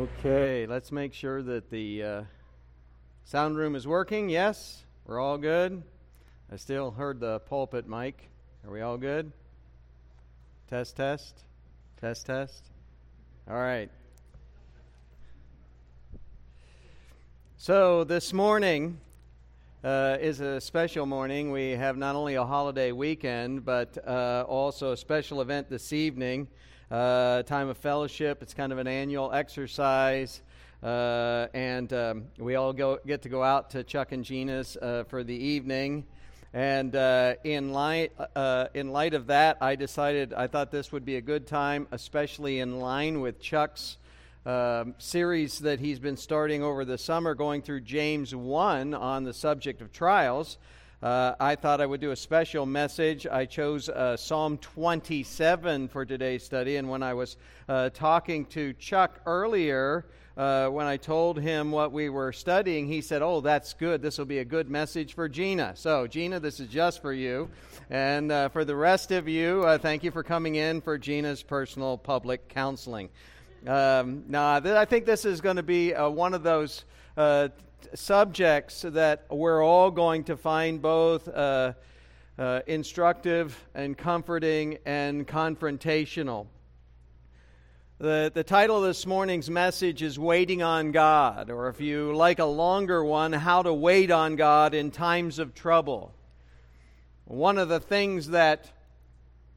Okay, let's make sure that the uh, sound room is working. Yes, we're all good. I still heard the pulpit mic. Are we all good? Test, test, test, test. All right. So this morning uh, is a special morning. We have not only a holiday weekend, but uh, also a special event this evening uh, time of fellowship. It's kind of an annual exercise. Uh, and um, we all go, get to go out to Chuck and Gina's uh, for the evening. And uh, in, light, uh, in light of that, I decided I thought this would be a good time, especially in line with Chuck's um, series that he's been starting over the summer, going through James 1 on the subject of trials. Uh, I thought I would do a special message. I chose uh, Psalm 27 for today's study. And when I was uh, talking to Chuck earlier, uh, when I told him what we were studying, he said, Oh, that's good. This will be a good message for Gina. So, Gina, this is just for you. And uh, for the rest of you, uh, thank you for coming in for Gina's personal public counseling. Um, now, I think this is going to be one of those subjects that we're all going to find both uh, uh, instructive and comforting and confrontational. The, the title of this morning's message is Waiting on God, or if you like a longer one, How to Wait on God in Times of Trouble. One of the things that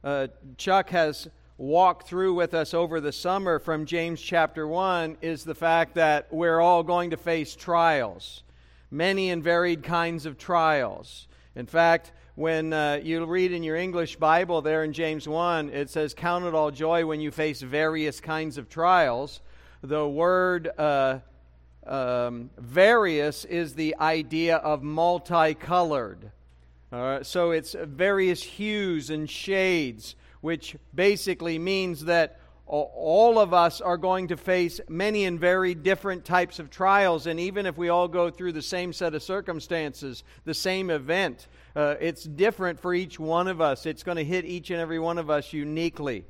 uh, Chuck has walk through with us over the summer from James chapter 1 is the fact that we're all going to face trials, many and varied kinds of trials. In fact, when uh, you read in your English Bible there in James 1, it says, Count it all joy when you face various kinds of trials. The word uh, um, various is the idea of multicolored. Uh, so it's various hues and shades which basically means that all of us are going to face many and very different types of trials. And even if we all go through the same set of circumstances, the same event, uh, it's different for each one of us. It's going to hit each and every one of us uniquely.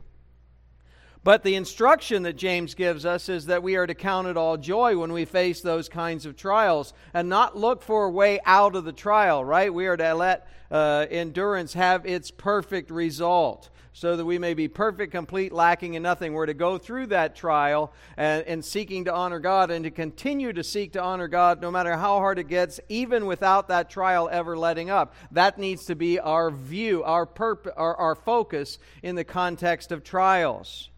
But the instruction that James gives us is that we are to count it all joy when we face those kinds of trials and not look for a way out of the trial, right? We are to let uh, endurance have its perfect result so that we may be perfect, complete, lacking in nothing. We're to go through that trial and, and, seeking to honor God and to continue to seek to honor God no matter how hard it gets, even without that trial ever letting up. That needs to be our view, our, purpose, our, our focus in the context of trials.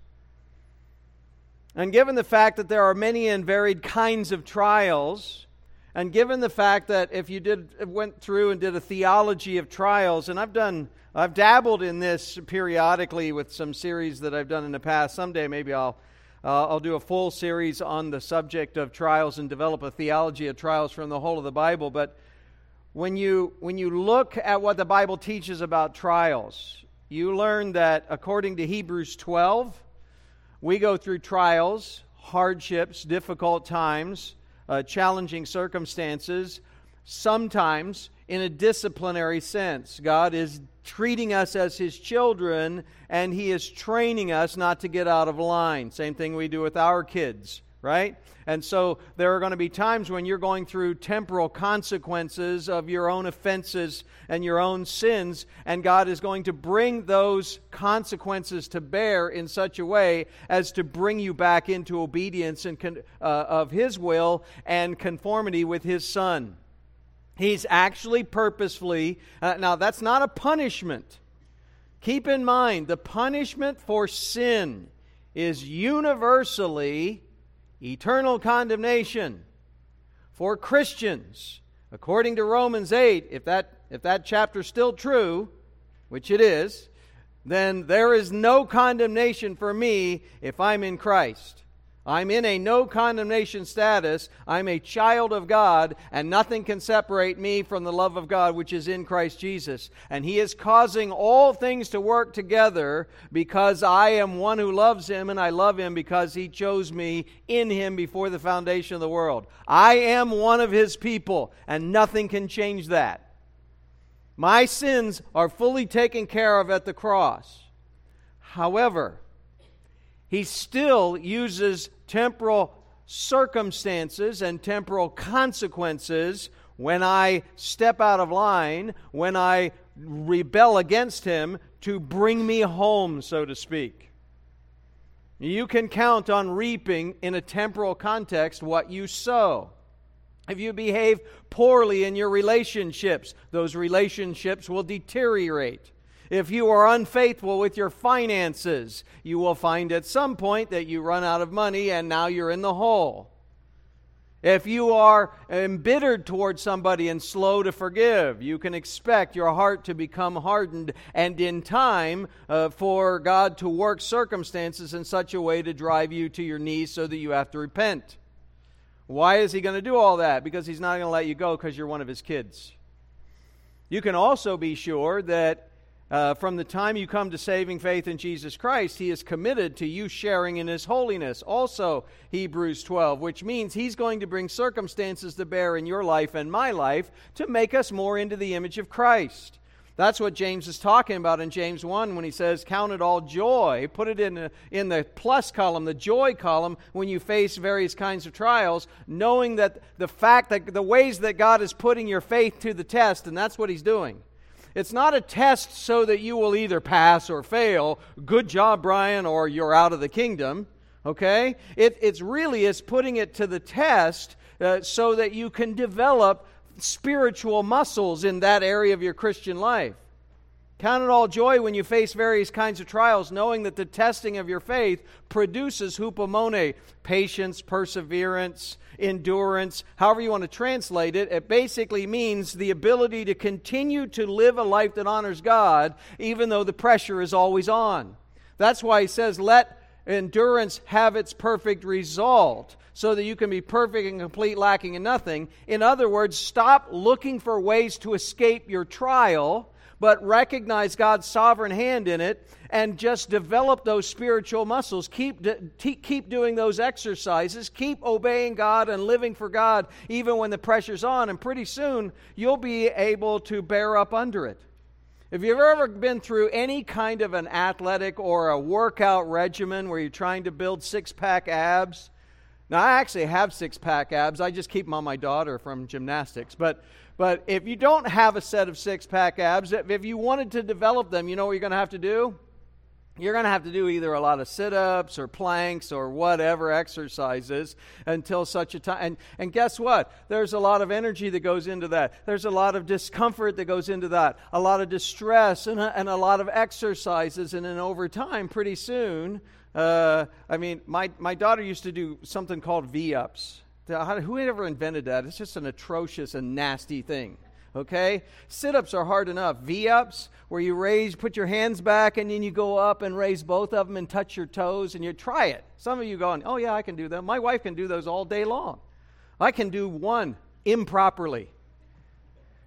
And given the fact that there are many and varied kinds of trials, and given the fact that if you did went through and did a theology of trials, and I've done I've dabbled in this periodically with some series that I've done in the past. Someday maybe I'll uh, I'll do a full series on the subject of trials and develop a theology of trials from the whole of the Bible. But when you when you look at what the Bible teaches about trials, you learn that according to Hebrews 12, we go through trials, hardships, difficult times, uh, challenging circumstances, sometimes in a disciplinary sense. God is treating us as his children, and he is training us not to get out of line. Same thing we do with our kids, right? And so there are going to be times when you're going through temporal consequences of your own offenses and your own sins, and God is going to bring those consequences to bear in such a way as to bring you back into obedience and con- uh, of His will and conformity with His Son. He's actually purposefully, uh, now that's not a punishment. Keep in mind, the punishment for sin is universally eternal condemnation for Christians. According to Romans 8, if that, if that chapter's still true, which it is, then there is no condemnation for me if I'm in Christ. I'm in a no condemnation status. I'm a child of God, and nothing can separate me from the love of God which is in Christ Jesus. And He is causing all things to work together because I am one who loves Him, and I love Him because He chose me in Him before the foundation of the world. I am one of His people, and nothing can change that. My sins are fully taken care of at the cross. However, he still uses temporal circumstances and temporal consequences when I step out of line, when I rebel against Him, to bring me home, so to speak. You can count on reaping in a temporal context what you sow. If you behave poorly in your relationships, those relationships will deteriorate. If you are unfaithful with your finances, you will find at some point that you run out of money and now you're in the hole. If you are embittered towards somebody and slow to forgive, you can expect your heart to become hardened and in time uh, for God to work circumstances in such a way to drive you to your knees so that you have to repent. Why is He going to do all that? Because He's not going to let you go because you're one of His kids. You can also be sure that uh, from the time you come to saving faith in Jesus Christ, He is committed to you sharing in His holiness. Also, Hebrews 12, which means He's going to bring circumstances to bear in your life and my life to make us more into the image of Christ. That's what James is talking about in James 1 when he says, Count it all joy. Put it in, in the plus column, the joy column, when you face various kinds of trials, knowing that the fact that the ways that God is putting your faith to the test, and that's what He's doing. It's not a test so that you will either pass or fail. Good job, Bryan, or you're out of the kingdom. Okay? It it's really is putting it to the test uh, so that you can develop spiritual muscles in that area of your Christian life. Count it all joy when you face various kinds of trials, knowing that the testing of your faith produces hupomone, patience, perseverance, endurance, however you want to translate it. It basically means the ability to continue to live a life that honors God, even though the pressure is always on. That's why he says, let endurance have its perfect result so that you can be perfect and complete, lacking in nothing. In other words, stop looking for ways to escape your trial but recognize God's sovereign hand in it and just develop those spiritual muscles. Keep, keep doing those exercises. Keep obeying God and living for God even when the pressure's on, and pretty soon you'll be able to bear up under it. If you've ever been through any kind of an athletic or a workout regimen where you're trying to build six pack abs, now I actually have six pack abs, I just keep them on my daughter from gymnastics. But but if you don't have a set of six pack abs, if you wanted to develop them, you know what you're going to have to do? You're going to have to do either a lot of sit ups or planks or whatever exercises until such a time. And, and guess what? There's a lot of energy that goes into that. There's a lot of discomfort that goes into that, a lot of distress, and a, and a lot of exercises. And then over time, pretty soon, uh, I mean, my, my daughter used to do something called V ups. Who ever invented that? It's just an atrocious and nasty thing. Okay? Sit ups are hard enough. V ups, where you raise, put your hands back, and then you go up and raise both of them and touch your toes, and you try it. Some of you going, oh, yeah, I can do that. My wife can do those all day long. I can do one improperly.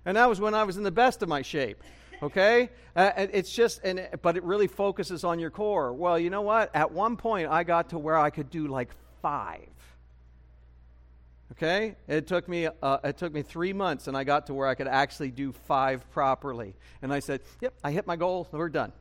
And that was when I was in the best of my shape. Okay? Uh, it's just, and, but it really focuses on your core. Well, you know what? At one point, I got to where I could do like five. Okay, it took me uh, it took me three months, and I got to where I could actually do five properly. And I said, "Yep, I hit my goal. We're done."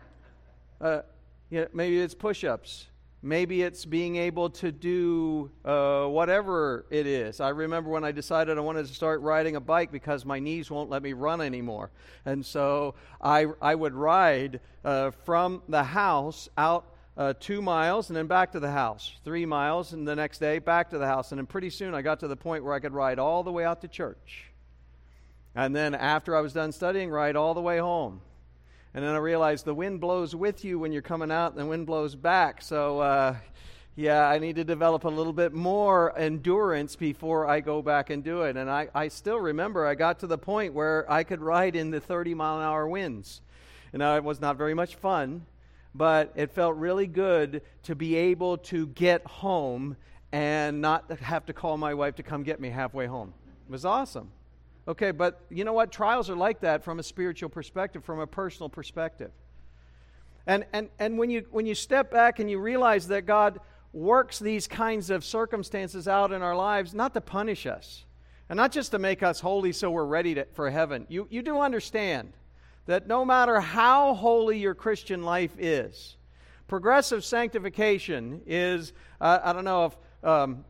uh, yeah, maybe it's push-ups. Maybe it's being able to do uh, whatever it is. I remember when I decided I wanted to start riding a bike because my knees won't let me run anymore, and so I I would ride uh, from the house out uh, two miles and then back to the house, three miles, and the next day back to the house. And then pretty soon I got to the point where I could ride all the way out to church. And then after I was done studying, ride all the way home. And then I realized the wind blows with you when you're coming out, and the wind blows back. So, uh, yeah, I need to develop a little bit more endurance before I go back and do it. And I, I still remember I got to the point where I could ride in the 30 mile an hour winds. And it was not very much fun but it felt really good to be able to get home and not have to call my wife to come get me halfway home. It was awesome. Okay, but you know what? Trials are like that from a spiritual perspective, from a personal perspective. And, and, and when, you, when you step back and you realize that God works these kinds of circumstances out in our lives, not to punish us, and not just to make us holy so we're ready to, for heaven, you, you do understand that no matter how holy your Christian life is, progressive sanctification is, uh, I don't know if um,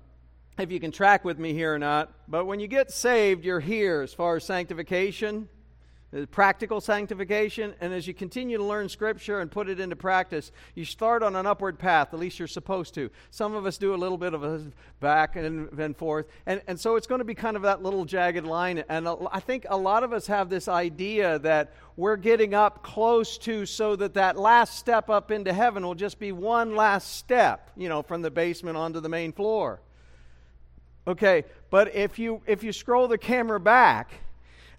if you can track with me here or not, but when you get saved, you're here as far as sanctification Uh, practical sanctification, and as you continue to learn Scripture and put it into practice, you start on an upward path. At least you're supposed to. Some of us do a little bit of a back and, and forth, and, and so it's going to be kind of that little jagged line. And I think a lot of us have this idea that we're getting up close to so that that last step up into heaven will just be one last step, you know, from the basement onto the main floor. Okay, but if you if you scroll the camera back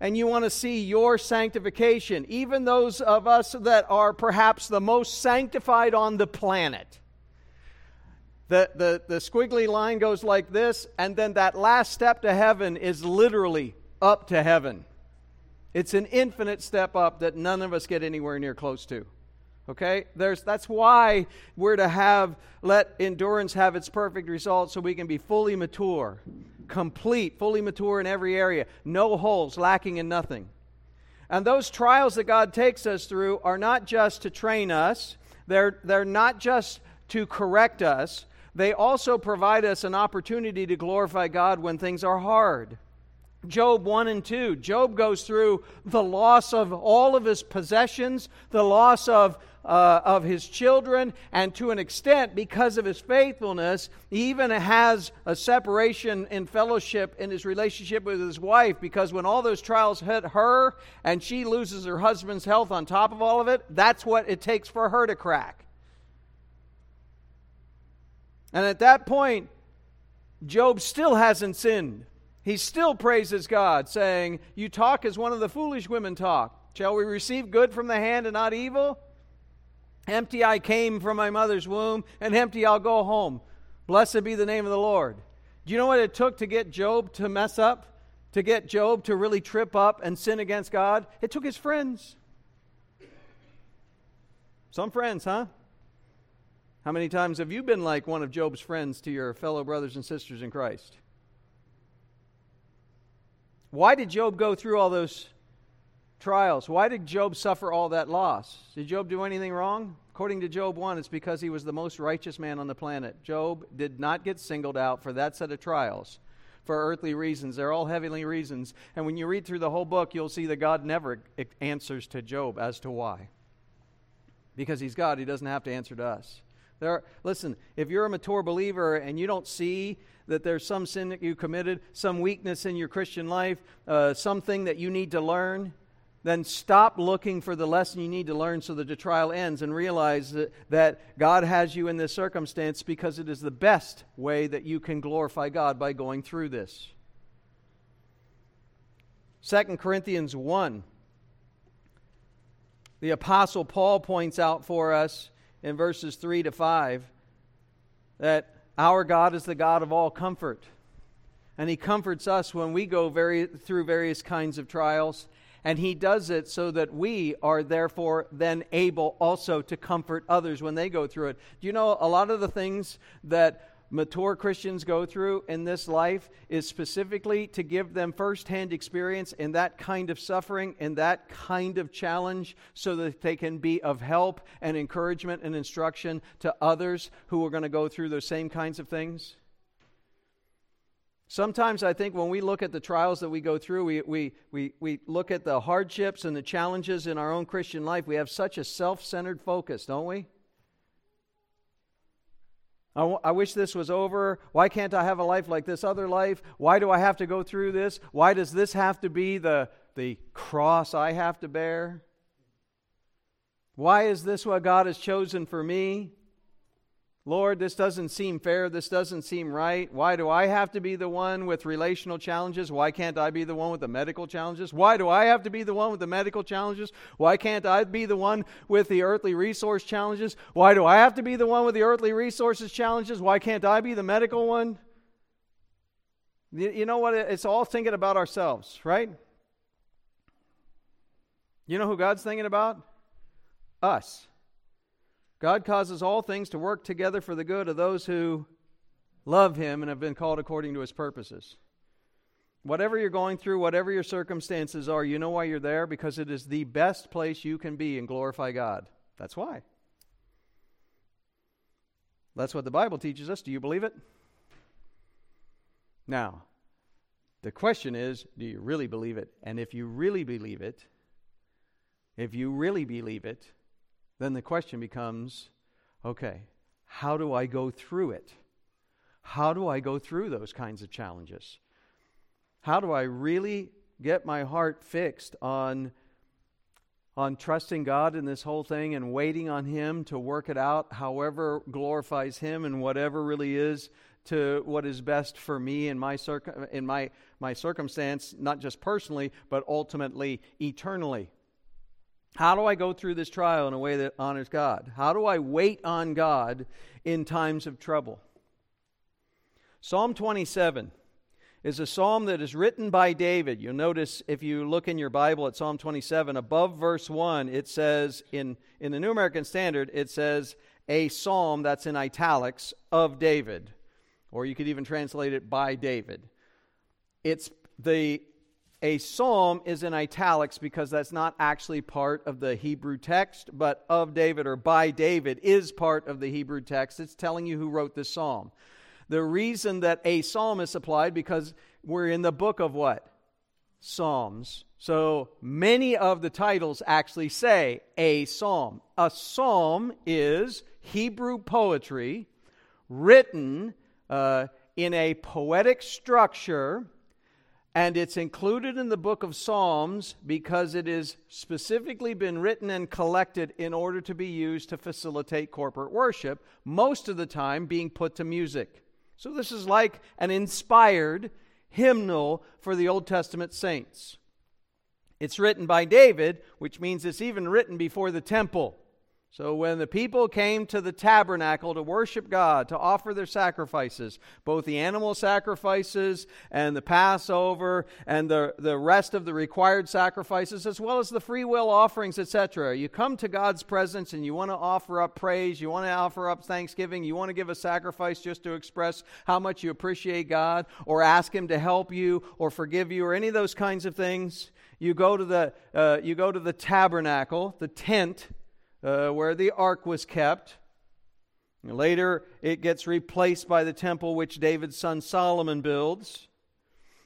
and you want to see your sanctification, even those of us that are perhaps the most sanctified on the planet. The, the, the squiggly line goes like this, and then that last step to heaven is literally up to heaven. It's an infinite step up that none of us get anywhere near close to. Okay? There's, that's why we're to have, let endurance have its perfect result so we can be fully mature complete, fully mature in every area, no holes, lacking in nothing. And those trials that God takes us through are not just to train us, they're, they're not just to correct us, they also provide us an opportunity to glorify God when things are hard. Job 1 and 2. Job goes through the loss of all of his possessions, the loss of uh, of his children, and to an extent, because of his faithfulness, he even has a separation in fellowship in his relationship with his wife. Because when all those trials hit her and she loses her husband's health on top of all of it, that's what it takes for her to crack. And at that point, Job still hasn't sinned. He still praises God, saying, You talk as one of the foolish women talk. Shall we receive good from the hand and not evil? Empty I came from my mother's womb, and empty I'll go home. Blessed be the name of the Lord. Do you know what it took to get Job to mess up? To get Job to really trip up and sin against God? It took his friends. Some friends, huh? How many times have you been like one of Job's friends to your fellow brothers and sisters in Christ? Why did Job go through all those trials. Why did Job suffer all that loss? Did Job do anything wrong? According to Job 1, it's because he was the most righteous man on the planet. Job did not get singled out for that set of trials for earthly reasons. They're all heavenly reasons. And when you read through the whole book, you'll see that God never answers to Job as to why. Because he's God, he doesn't have to answer to us. There are, listen, if you're a mature believer and you don't see that there's some sin that you committed, some weakness in your Christian life, uh, something that you need to learn, then stop looking for the lesson you need to learn so that the trial ends and realize that, that God has you in this circumstance because it is the best way that you can glorify God by going through this. 2 Corinthians 1. The Apostle Paul points out for us in verses 3 to 5 that our God is the God of all comfort. And he comforts us when we go very, through various kinds of trials and he does it so that we are therefore then able also to comfort others when they go through it. Do you know a lot of the things that mature Christians go through in this life is specifically to give them firsthand experience in that kind of suffering, in that kind of challenge, so that they can be of help and encouragement and instruction to others who are going to go through those same kinds of things? Sometimes I think when we look at the trials that we go through, we, we, we, we look at the hardships and the challenges in our own Christian life. We have such a self centered focus, don't we? I, w- I wish this was over. Why can't I have a life like this other life? Why do I have to go through this? Why does this have to be the, the cross I have to bear? Why is this what God has chosen for me? Lord, this doesn't seem fair. This doesn't seem right. Why do I have to be the one with relational challenges? Why can't I be the one with the medical challenges? Why do I have to be the one with the medical challenges? Why can't I be the one with the earthly resource challenges? Why do I have to be the one with the earthly resources challenges? Why can't I be the medical one? You know what? It's all thinking about ourselves, right? You know who God's thinking about? Us. God causes all things to work together for the good of those who love Him and have been called according to His purposes. Whatever you're going through, whatever your circumstances are, you know why you're there? Because it is the best place you can be and glorify God. That's why. That's what the Bible teaches us. Do you believe it? Now, the question is do you really believe it? And if you really believe it, if you really believe it, then the question becomes okay, how do I go through it? How do I go through those kinds of challenges? How do I really get my heart fixed on, on trusting God in this whole thing and waiting on Him to work it out, however glorifies Him and whatever really is to what is best for me in my, circ- in my, my circumstance, not just personally, but ultimately eternally? How do I go through this trial in a way that honors God? How do I wait on God in times of trouble? Psalm 27 is a psalm that is written by David. You'll notice if you look in your Bible at Psalm 27, above verse 1, it says, in, in the New American Standard, it says, a psalm that's in italics of David. Or you could even translate it by David. It's the a psalm is in italics because that's not actually part of the Hebrew text, but of David or by David is part of the Hebrew text. It's telling you who wrote this psalm. The reason that a psalm is applied because we're in the book of what? Psalms. So many of the titles actually say a psalm. A psalm is Hebrew poetry written uh, in a poetic structure, and it's included in the book of Psalms because it has specifically been written and collected in order to be used to facilitate corporate worship, most of the time being put to music. So this is like an inspired hymnal for the Old Testament saints. It's written by David, which means it's even written before the temple. So when the people came to the tabernacle to worship God, to offer their sacrifices, both the animal sacrifices and the Passover and the, the rest of the required sacrifices, as well as the free will offerings, etc., you come to God's presence and you want to offer up praise, you want to offer up thanksgiving, you want to give a sacrifice just to express how much you appreciate God, or ask Him to help you, or forgive you, or any of those kinds of things. You go to the, uh, you go to the tabernacle, the tent, uh, where the ark was kept. Later, it gets replaced by the temple which David's son Solomon builds.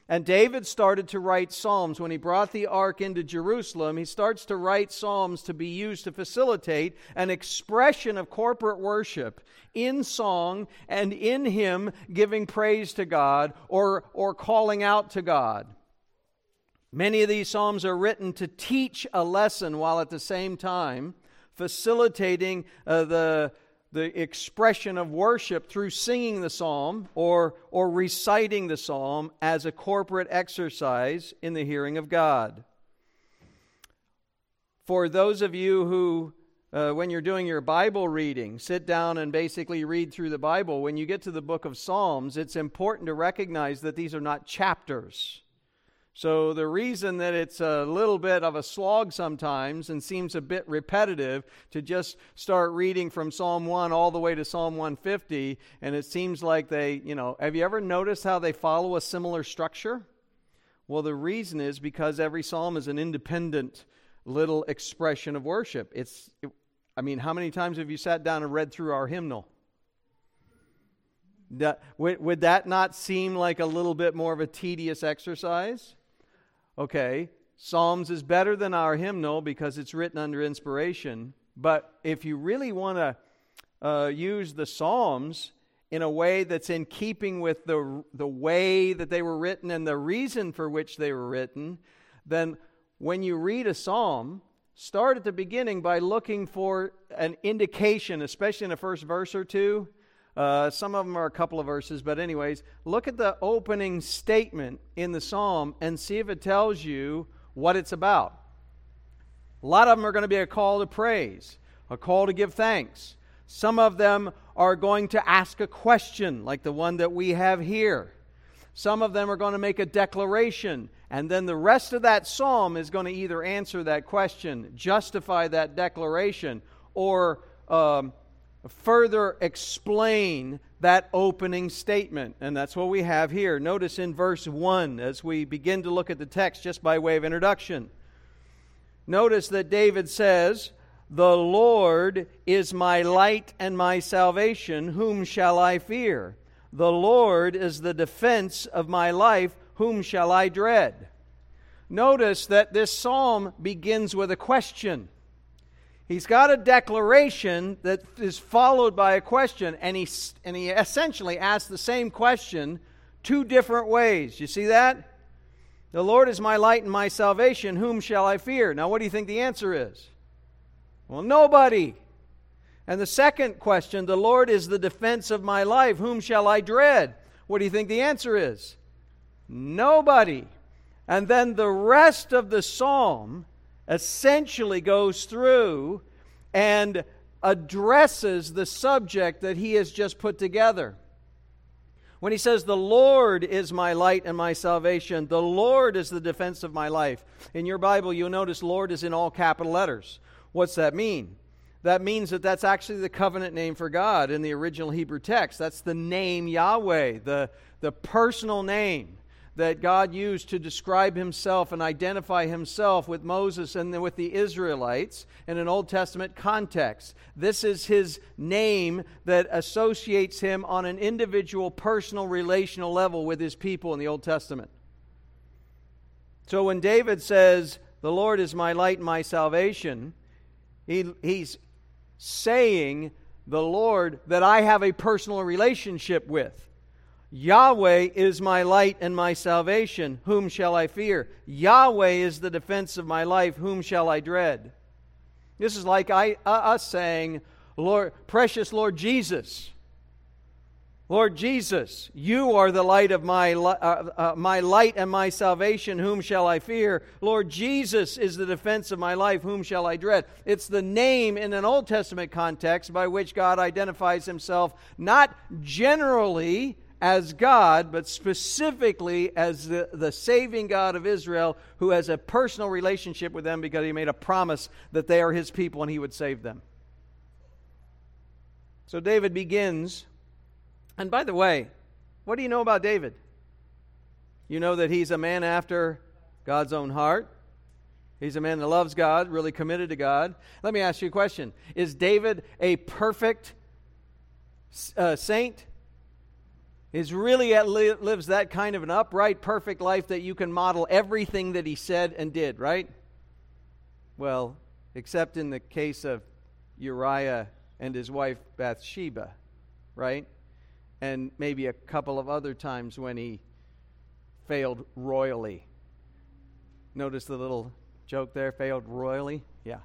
And David started to write psalms. When he brought the ark into Jerusalem, he starts to write psalms to be used to facilitate an expression of corporate worship in song and in hymn giving praise to God or, or calling out to God. Many of these psalms are written to teach a lesson while at the same time facilitating uh, the, the expression of worship through singing the psalm or, or reciting the psalm as a corporate exercise in the hearing of God. For those of you who, uh, when you're doing your Bible reading, sit down and basically read through the Bible, when you get to the book of Psalms, it's important to recognize that these are not chapters. So, the reason that it's a little bit of a slog sometimes and seems a bit repetitive to just start reading from Psalm 1 all the way to Psalm 150, and it seems like they, you know, have you ever noticed how they follow a similar structure? Well, the reason is because every psalm is an independent little expression of worship. It's, I mean, how many times have you sat down and read through our hymnal? That, would, would that not seem like a little bit more of a tedious exercise? Okay, Psalms is better than our hymnal because it's written under inspiration. But if you really want to uh, use the Psalms in a way that's in keeping with the, the way that they were written and the reason for which they were written, then when you read a psalm, start at the beginning by looking for an indication, especially in the first verse or two, uh, some of them are a couple of verses, but, anyways, look at the opening statement in the psalm and see if it tells you what it's about. A lot of them are going to be a call to praise, a call to give thanks. Some of them are going to ask a question, like the one that we have here. Some of them are going to make a declaration, and then the rest of that psalm is going to either answer that question, justify that declaration, or um, further explain that opening statement. And that's what we have here. Notice in verse 1 as we begin to look at the text just by way of introduction. Notice that David says, The Lord is my light and my salvation. Whom shall I fear? The Lord is the defense of my life. Whom shall I dread? Notice that this psalm begins with a question. He's got a declaration that is followed by a question, and he, and he essentially asks the same question two different ways. You see that? The Lord is my light and my salvation. Whom shall I fear? Now, what do you think the answer is? Well, nobody. And the second question, the Lord is the defense of my life. Whom shall I dread? What do you think the answer is? Nobody. And then the rest of the psalm essentially goes through and addresses the subject that he has just put together. When he says, The Lord is my light and my salvation, the Lord is the defense of my life. In your Bible, you'll notice Lord is in all capital letters. What's that mean? that means that that's actually the covenant name for God in the original Hebrew text. That's the name Yahweh, the, the personal name that God used to describe himself and identify himself with Moses and with the Israelites in an Old Testament context. This is his name that associates him on an individual, personal, relational level with his people in the Old Testament. So when David says, The Lord is my light and my salvation, he, he's saying the Lord that I have a personal relationship with. Yahweh is my light and my salvation. Whom shall I fear? Yahweh is the defense of my life. Whom shall I dread? This is like I, uh, us saying, Lord, precious Lord Jesus, Lord Jesus, you are the light of my, uh, uh, my light and my salvation. Whom shall I fear? Lord Jesus is the defense of my life. Whom shall I dread? It's the name in an Old Testament context by which God identifies himself, not generally as God, but specifically as the, the saving God of Israel who has a personal relationship with them because he made a promise that they are his people and he would save them. So David begins and by the way, what do you know about David? You know that he's a man after God's own heart. He's a man that loves God, really committed to God. Let me ask you a question Is David a perfect uh, saint? Is really li- lives that kind of an upright, perfect life that you can model everything that he said and did, right? Well, except in the case of Uriah and his wife Bathsheba, right? and maybe a couple of other times when he failed royally. Notice the little joke there, failed royally? Yeah.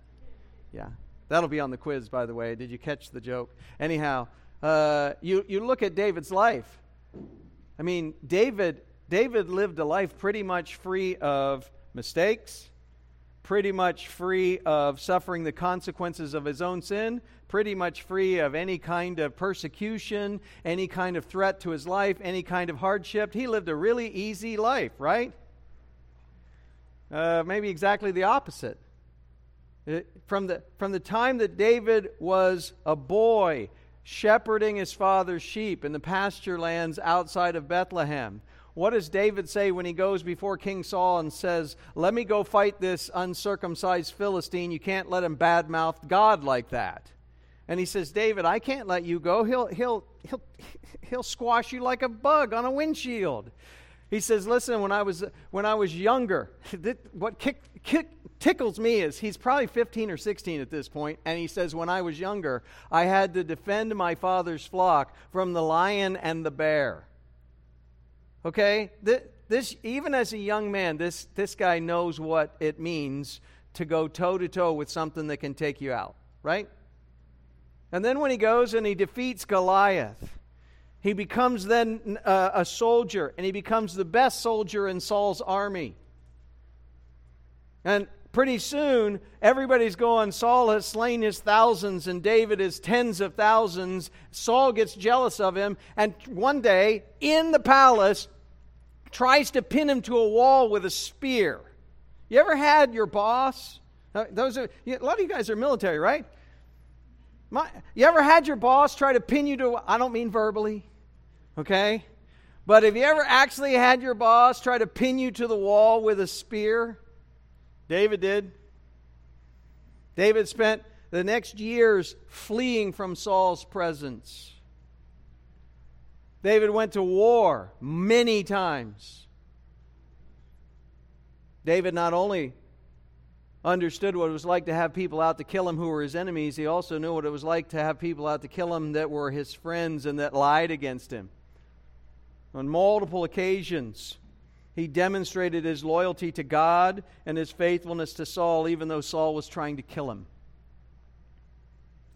Yeah. That'll be on the quiz, by the way. Did you catch the joke? Anyhow, uh, you, you look at David's life. I mean, David, David lived a life pretty much free of mistakes, pretty much free of suffering the consequences of his own sin, pretty much free of any kind of persecution, any kind of threat to his life, any kind of hardship. He lived a really easy life, right? Uh, maybe exactly the opposite. It, uh, from, the, from the time that David was a boy, shepherding his father's sheep in the pasture lands outside of Bethlehem, what does David say when he goes before King Saul and says, Let me go fight this uncircumcised Philistine? You can't let him badmouth God like that. And he says, David, I can't let you go. He'll, he'll, he'll, he'll squash you like a bug on a windshield. He says, Listen, when I was, when I was younger, what kick, kick, tickles me is he's probably 15 or 16 at this point, and he says, When I was younger, I had to defend my father's flock from the lion and the bear. Okay? This, even as a young man, this, this guy knows what it means to go toe to toe with something that can take you out, right? And then when he goes and he defeats Goliath, he becomes then uh, a soldier, and he becomes the best soldier in Saul's army. And pretty soon, everybody's going, Saul has slain his thousands, and David is tens of thousands. Saul gets jealous of him, and one day, in the palace, tries to pin him to a wall with a spear. You ever had your boss? Uh, those are, a lot of you guys are military, right? My, you ever had your boss try to pin you to, I don't mean verbally, okay? But have you ever actually had your boss try to pin you to the wall with a spear? David did. David spent the next years fleeing from Saul's presence. David went to war many times. David not only understood what it was like to have people out to kill him who were his enemies, he also knew what it was like to have people out to kill him that were his friends and that lied against him. On multiple occasions, he demonstrated his loyalty to God and his faithfulness to Saul, even though Saul was trying to kill him.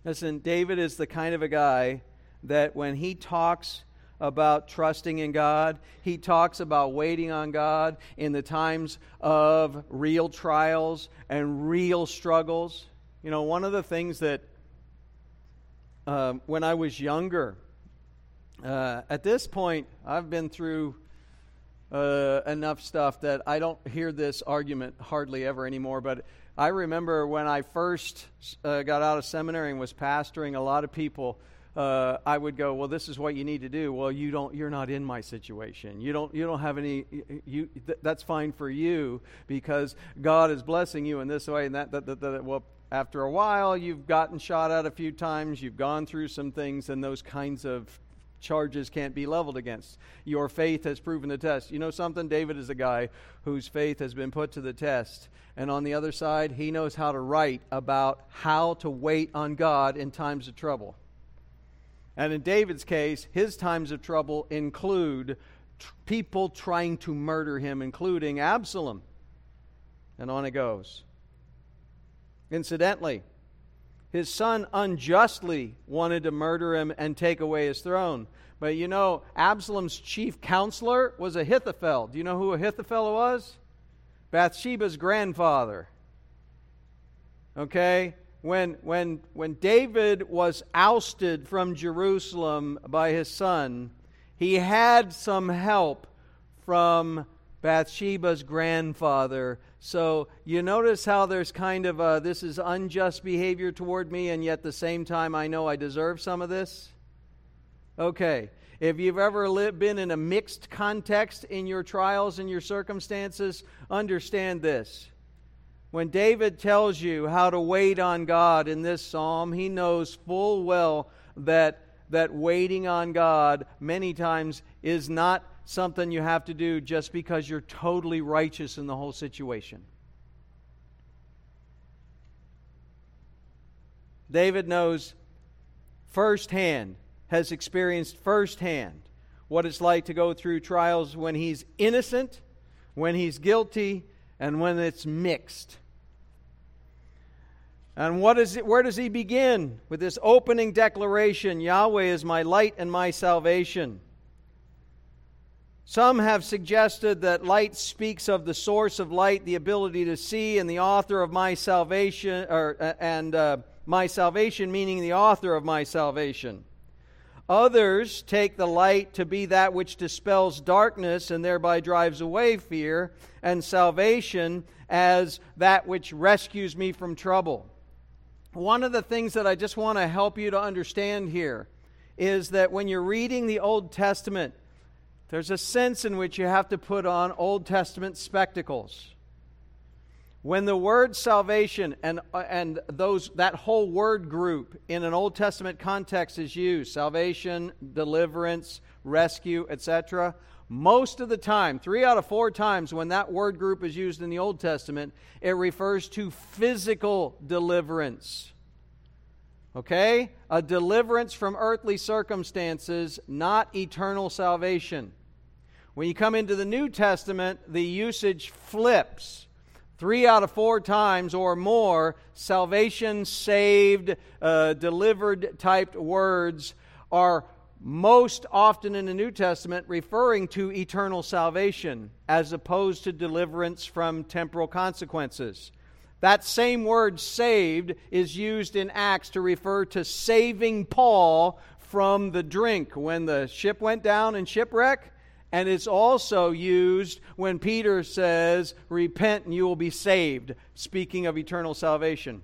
Listen, David is the kind of a guy that when he talks about trusting in God. He talks about waiting on God in the times of real trials and real struggles. You know, one of the things that uh, when I was younger, uh, at this point, I've been through uh, enough stuff that I don't hear this argument hardly ever anymore. But I remember when I first uh, got out of seminary and was pastoring, a lot of people uh, I would go, well, this is what you need to do. Well, you don't. You're not in my situation. You don't. You don't have any. You. Th- that's fine for you because God is blessing you in this way and that. that, that, that well, after a while, you've gotten shot at a few times. You've gone through some things, and those kinds of charges can't be leveled against. Your faith has proven the test. You know something? David is a guy whose faith has been put to the test. And on the other side, he knows how to write about how to wait on God in times of trouble. And in David's case, his times of trouble include people trying to murder him, including Absalom. And on it goes. Incidentally, his son unjustly wanted to murder him and take away his throne. But you know, Absalom's chief counselor was Ahithophel. Do you know who Ahithophel was? Bathsheba's grandfather. Okay? when, when, when David was ousted from Jerusalem by his son, he had some help from Bathsheba's grandfather. So you notice how there's kind of a, this is unjust behavior toward me, and yet at the same time I know I deserve some of this? Okay. If you've ever lived, been in a mixed context in your trials and your circumstances, understand this. When David tells you how to wait on God in this psalm, he knows full well that, that waiting on God many times is not something you have to do just because you're totally righteous in the whole situation. David knows firsthand, has experienced firsthand what it's like to go through trials when he's innocent, when he's guilty, and when it's mixed. And what is it, where does he begin? With this opening declaration Yahweh is my light and my salvation. Some have suggested that light speaks of the source of light, the ability to see, and the author of my salvation, or, uh, and uh, my salvation meaning the author of my salvation. Others take the light to be that which dispels darkness and thereby drives away fear, and salvation as that which rescues me from trouble. One of the things that I just want to help you to understand here is that when you're reading the Old Testament, there's a sense in which you have to put on Old Testament spectacles. When the word salvation and, uh, and those, that whole word group in an Old Testament context is used salvation, deliverance, rescue, etc. Most of the time, three out of four times when that word group is used in the Old Testament, it refers to physical deliverance. Okay? A deliverance from earthly circumstances, not eternal salvation. When you come into the New Testament, the usage flips Three out of four times or more, salvation, saved, uh, delivered typed words are most often in the New Testament referring to eternal salvation as opposed to deliverance from temporal consequences. That same word saved is used in Acts to refer to saving Paul from the drink when the ship went down in shipwreck. And it's also used when Peter says, Repent and you will be saved, speaking of eternal salvation.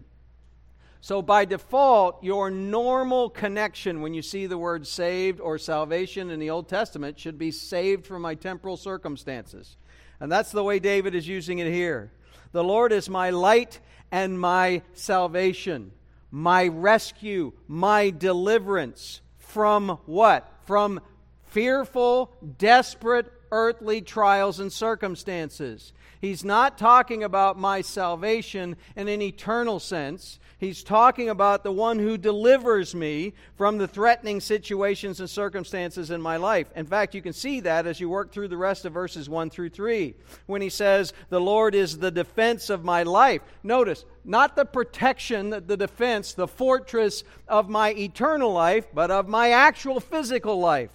So, by default, your normal connection when you see the word saved or salvation in the Old Testament should be saved from my temporal circumstances. And that's the way David is using it here. The Lord is my light and my salvation, my rescue, my deliverance from what? From fearful, desperate earthly trials and circumstances. He's not talking about my salvation in an eternal sense. He's talking about the one who delivers me from the threatening situations and circumstances in my life. In fact, you can see that as you work through the rest of verses 1 through 3 when he says, The Lord is the defense of my life. Notice, not the protection, the defense, the fortress of my eternal life, but of my actual physical life.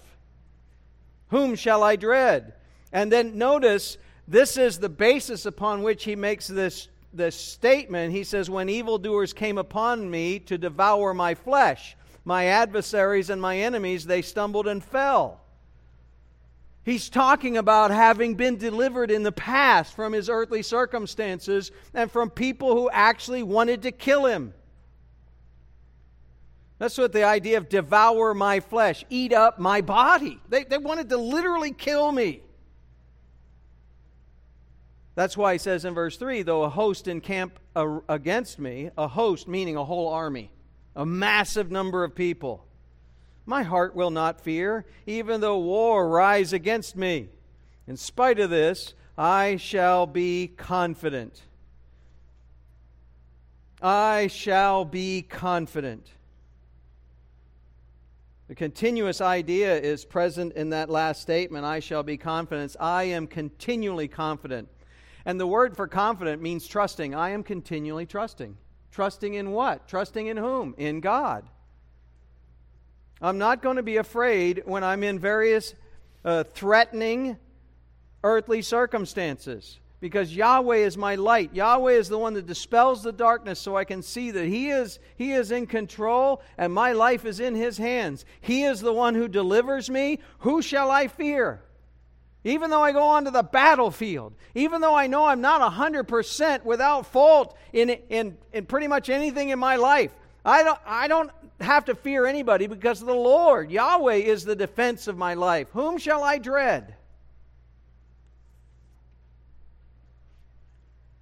Whom shall I dread? And then notice, this is the basis upon which he makes this this statement, he says, When evildoers came upon me to devour my flesh, my adversaries and my enemies, they stumbled and fell. He's talking about having been delivered in the past from his earthly circumstances and from people who actually wanted to kill him. That's what the idea of devour my flesh, eat up my body. They, they wanted to literally kill me. That's why he says in verse 3 though a host encamp against me, a host meaning a whole army, a massive number of people, my heart will not fear, even though war rise against me. In spite of this, I shall be confident. I shall be confident. The continuous idea is present in that last statement I shall be confident. I am continually confident. And the word for confident means trusting. I am continually trusting. Trusting in what? Trusting in whom? In God. I'm not going to be afraid when I'm in various uh, threatening earthly circumstances because Yahweh is my light. Yahweh is the one that dispels the darkness so I can see that he is he is in control and my life is in his hands. He is the one who delivers me. Who shall I fear? Even though I go onto the battlefield, even though I know I'm not 100% without fault in, in, in pretty much anything in my life, I don't, I don't have to fear anybody because the Lord, Yahweh, is the defense of my life. Whom shall I dread?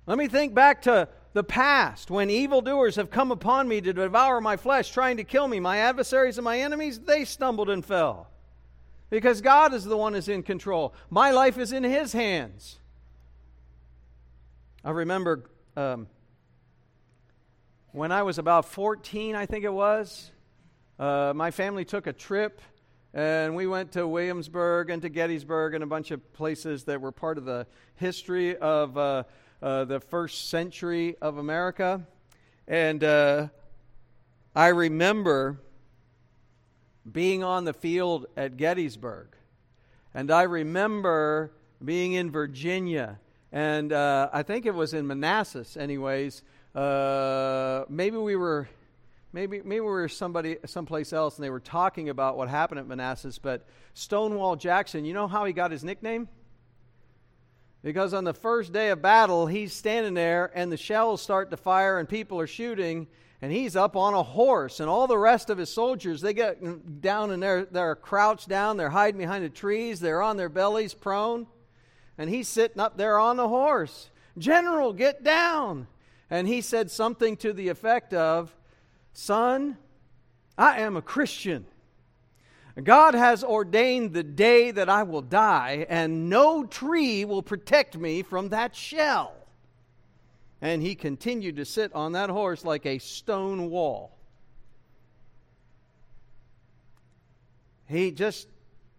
Let me think back to the past when evildoers have come upon me to devour my flesh, trying to kill me. My adversaries and my enemies, they stumbled and fell because God is the one who's in control. My life is in His hands. I remember um, when I was about 14, I think it was, uh, my family took a trip and we went to Williamsburg and to Gettysburg and a bunch of places that were part of the history of uh, uh, the first century of America. And uh, I remember being on the field at Gettysburg. And I remember being in Virginia, and uh, I think it was in Manassas, anyways. Uh, maybe we were, maybe maybe we were somebody someplace else, and they were talking about what happened at Manassas. But Stonewall Jackson, you know how he got his nickname? Because on the first day of battle, he's standing there, and the shells start to fire, and people are shooting, and he's up on a horse and all the rest of his soldiers they get down and they're, they're crouched down they're hiding behind the trees they're on their bellies prone and he's sitting up there on the horse. General get down! And he said something to the effect of son i am a christian. God has ordained the day that I will die, and no tree will protect me from that shell and he continued to sit on that horse like a stone wall. He just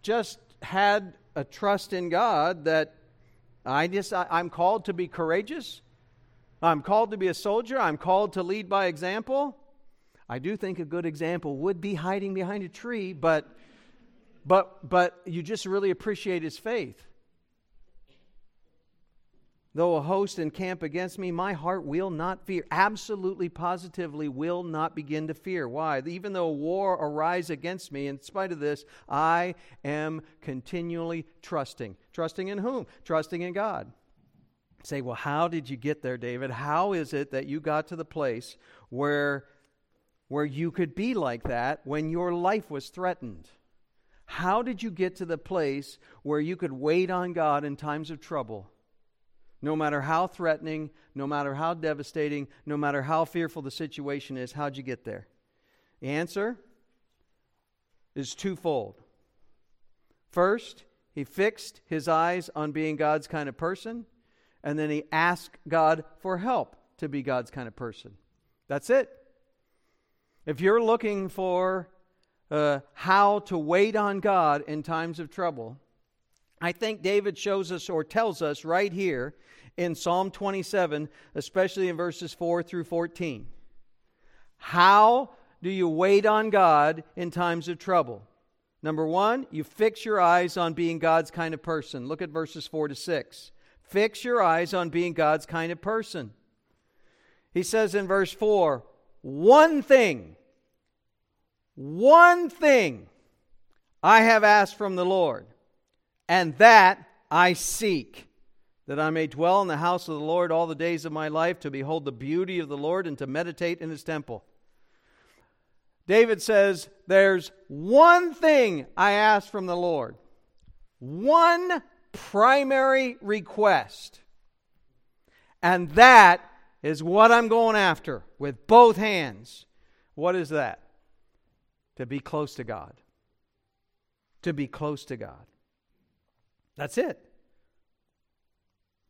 just had a trust in God that I just I, I'm called to be courageous. I'm called to be a soldier. I'm called to lead by example. I do think a good example would be hiding behind a tree, but but but you just really appreciate his faith. Though a host encamp against me, my heart will not fear. Absolutely, positively will not begin to fear. Why? Even though war arise against me, in spite of this, I am continually trusting. Trusting in whom? Trusting in God. Say, well, how did you get there, David? How is it that you got to the place where, where you could be like that when your life was threatened? How did you get to the place where you could wait on God in times of trouble? No matter how threatening, no matter how devastating, no matter how fearful the situation is, how'd you get there? The answer is twofold. First, he fixed his eyes on being God's kind of person, and then he asked God for help to be God's kind of person. That's it. If you're looking for uh, how to wait on God in times of trouble, I think David shows us or tells us right here in Psalm 27, especially in verses 4 through 14. How do you wait on God in times of trouble? Number one, you fix your eyes on being God's kind of person. Look at verses 4 to 6. Fix your eyes on being God's kind of person. He says in verse 4 One thing, one thing I have asked from the Lord, and that I seek, that I may dwell in the house of the Lord all the days of my life, to behold the beauty of the Lord and to meditate in his temple. David says, There's one thing I ask from the Lord, one primary request, and that is what I'm going after with both hands. What is that? To be close to God. To be close to God. That's it.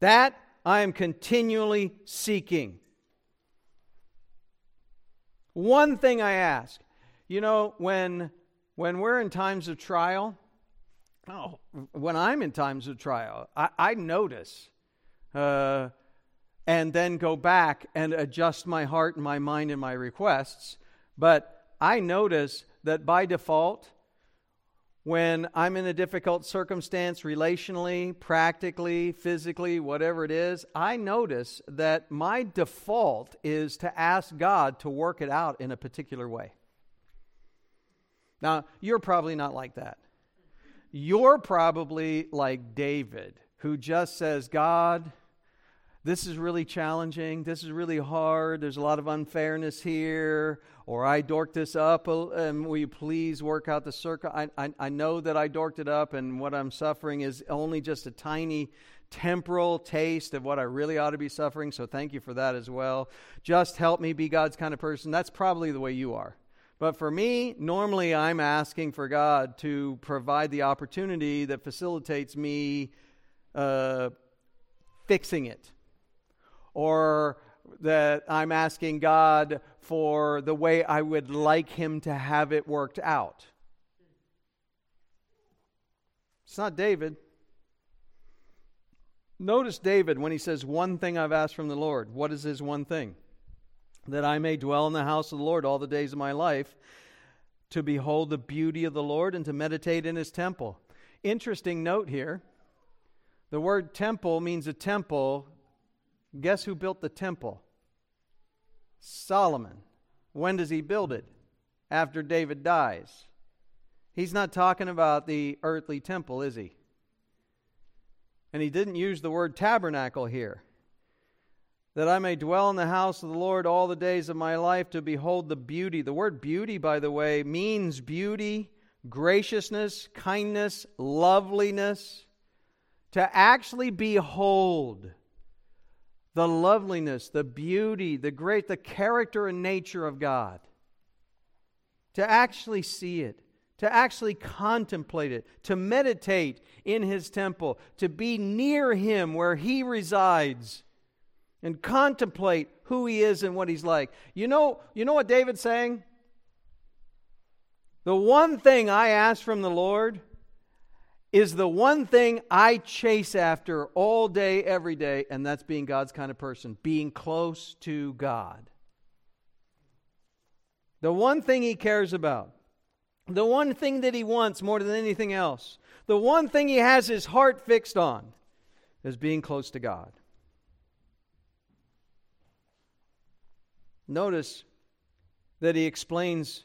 That I am continually seeking. One thing I ask you know, when, when we're in times of trial, oh, when I'm in times of trial, I, I notice uh, and then go back and adjust my heart and my mind and my requests. But I notice that by default, when I'm in a difficult circumstance, relationally, practically, physically, whatever it is, I notice that my default is to ask God to work it out in a particular way. Now, you're probably not like that. You're probably like David, who just says, God, this is really challenging. This is really hard. There's a lot of unfairness here. Or I dorked this up, and will you please work out the circle? I, I, I know that I dorked it up, and what I'm suffering is only just a tiny temporal taste of what I really ought to be suffering. So thank you for that as well. Just help me be God's kind of person. That's probably the way you are. But for me, normally I'm asking for God to provide the opportunity that facilitates me uh, fixing it. Or that I'm asking God for the way I would like Him to have it worked out. It's not David. Notice David when he says, One thing I've asked from the Lord. What is his one thing? that I may dwell in the house of the Lord all the days of my life, to behold the beauty of the Lord and to meditate in his temple. Interesting note here. The word temple means a temple. Guess who built the temple? Solomon. When does he build it? After David dies. He's not talking about the earthly temple, is he? And he didn't use the word tabernacle here that I may dwell in the house of the Lord all the days of my life to behold the beauty. The word beauty, by the way, means beauty, graciousness, kindness, loveliness. To actually behold the loveliness, the beauty, the great, the character and nature of God. To actually see it, to actually contemplate it, to meditate in His temple, to be near Him where He resides and contemplate who he is and what he's like. You know, you know what David's saying? The one thing I ask from the Lord is the one thing I chase after all day, every day, and that's being God's kind of person, being close to God. The one thing he cares about, the one thing that he wants more than anything else, the one thing he has his heart fixed on is being close to God. Notice that he explains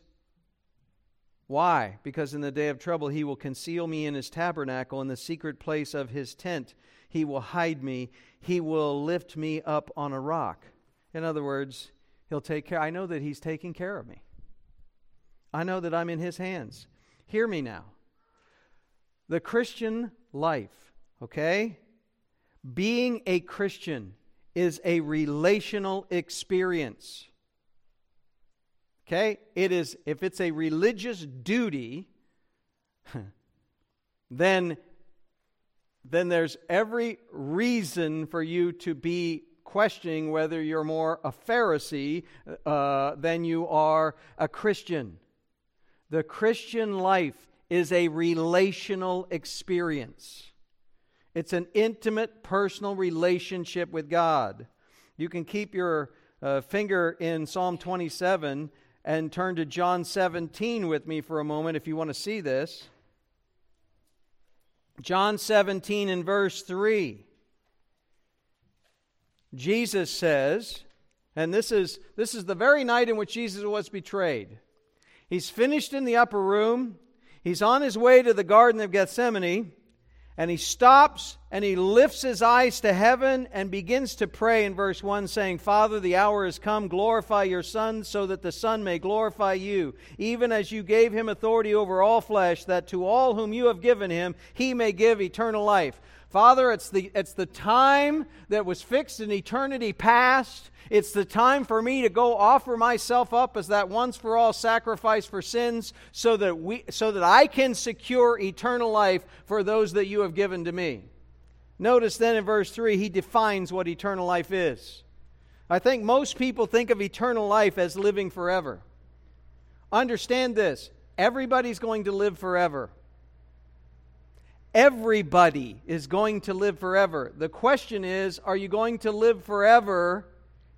why. Because in the day of trouble he will conceal me in his tabernacle, in the secret place of his tent. He will hide me. He will lift me up on a rock. In other words, he'll take care. I know that he's taking care of me. I know that I'm in his hands. Hear me now. The Christian life, okay? Being a Christian is a relational experience. Okay? It is, if it's a religious duty, then, then there's every reason for you to be questioning whether you're more a Pharisee uh, than you are a Christian. The Christian life is a relational experience. It's an intimate, personal relationship with God. You can keep your uh, finger in Psalm 27 and turn to John 17 with me for a moment if you want to see this. John 17 and verse 3. Jesus says, and this is, this is the very night in which Jesus was betrayed. He's finished in the upper room. He's on his way to the Garden of Gethsemane and he stops and he lifts his eyes to heaven and begins to pray in verse 1, saying, Father, the hour has come. Glorify your Son, so that the Son may glorify you, even as you gave him authority over all flesh, that to all whom you have given him, he may give eternal life. Father, it's the, it's the time that was fixed in eternity past. It's the time for me to go offer myself up as that once for all sacrifice for sins so that, we, so that I can secure eternal life for those that you have given to me. Notice then in verse 3, he defines what eternal life is. I think most people think of eternal life as living forever. Understand this everybody's going to live forever. Everybody is going to live forever. The question is are you going to live forever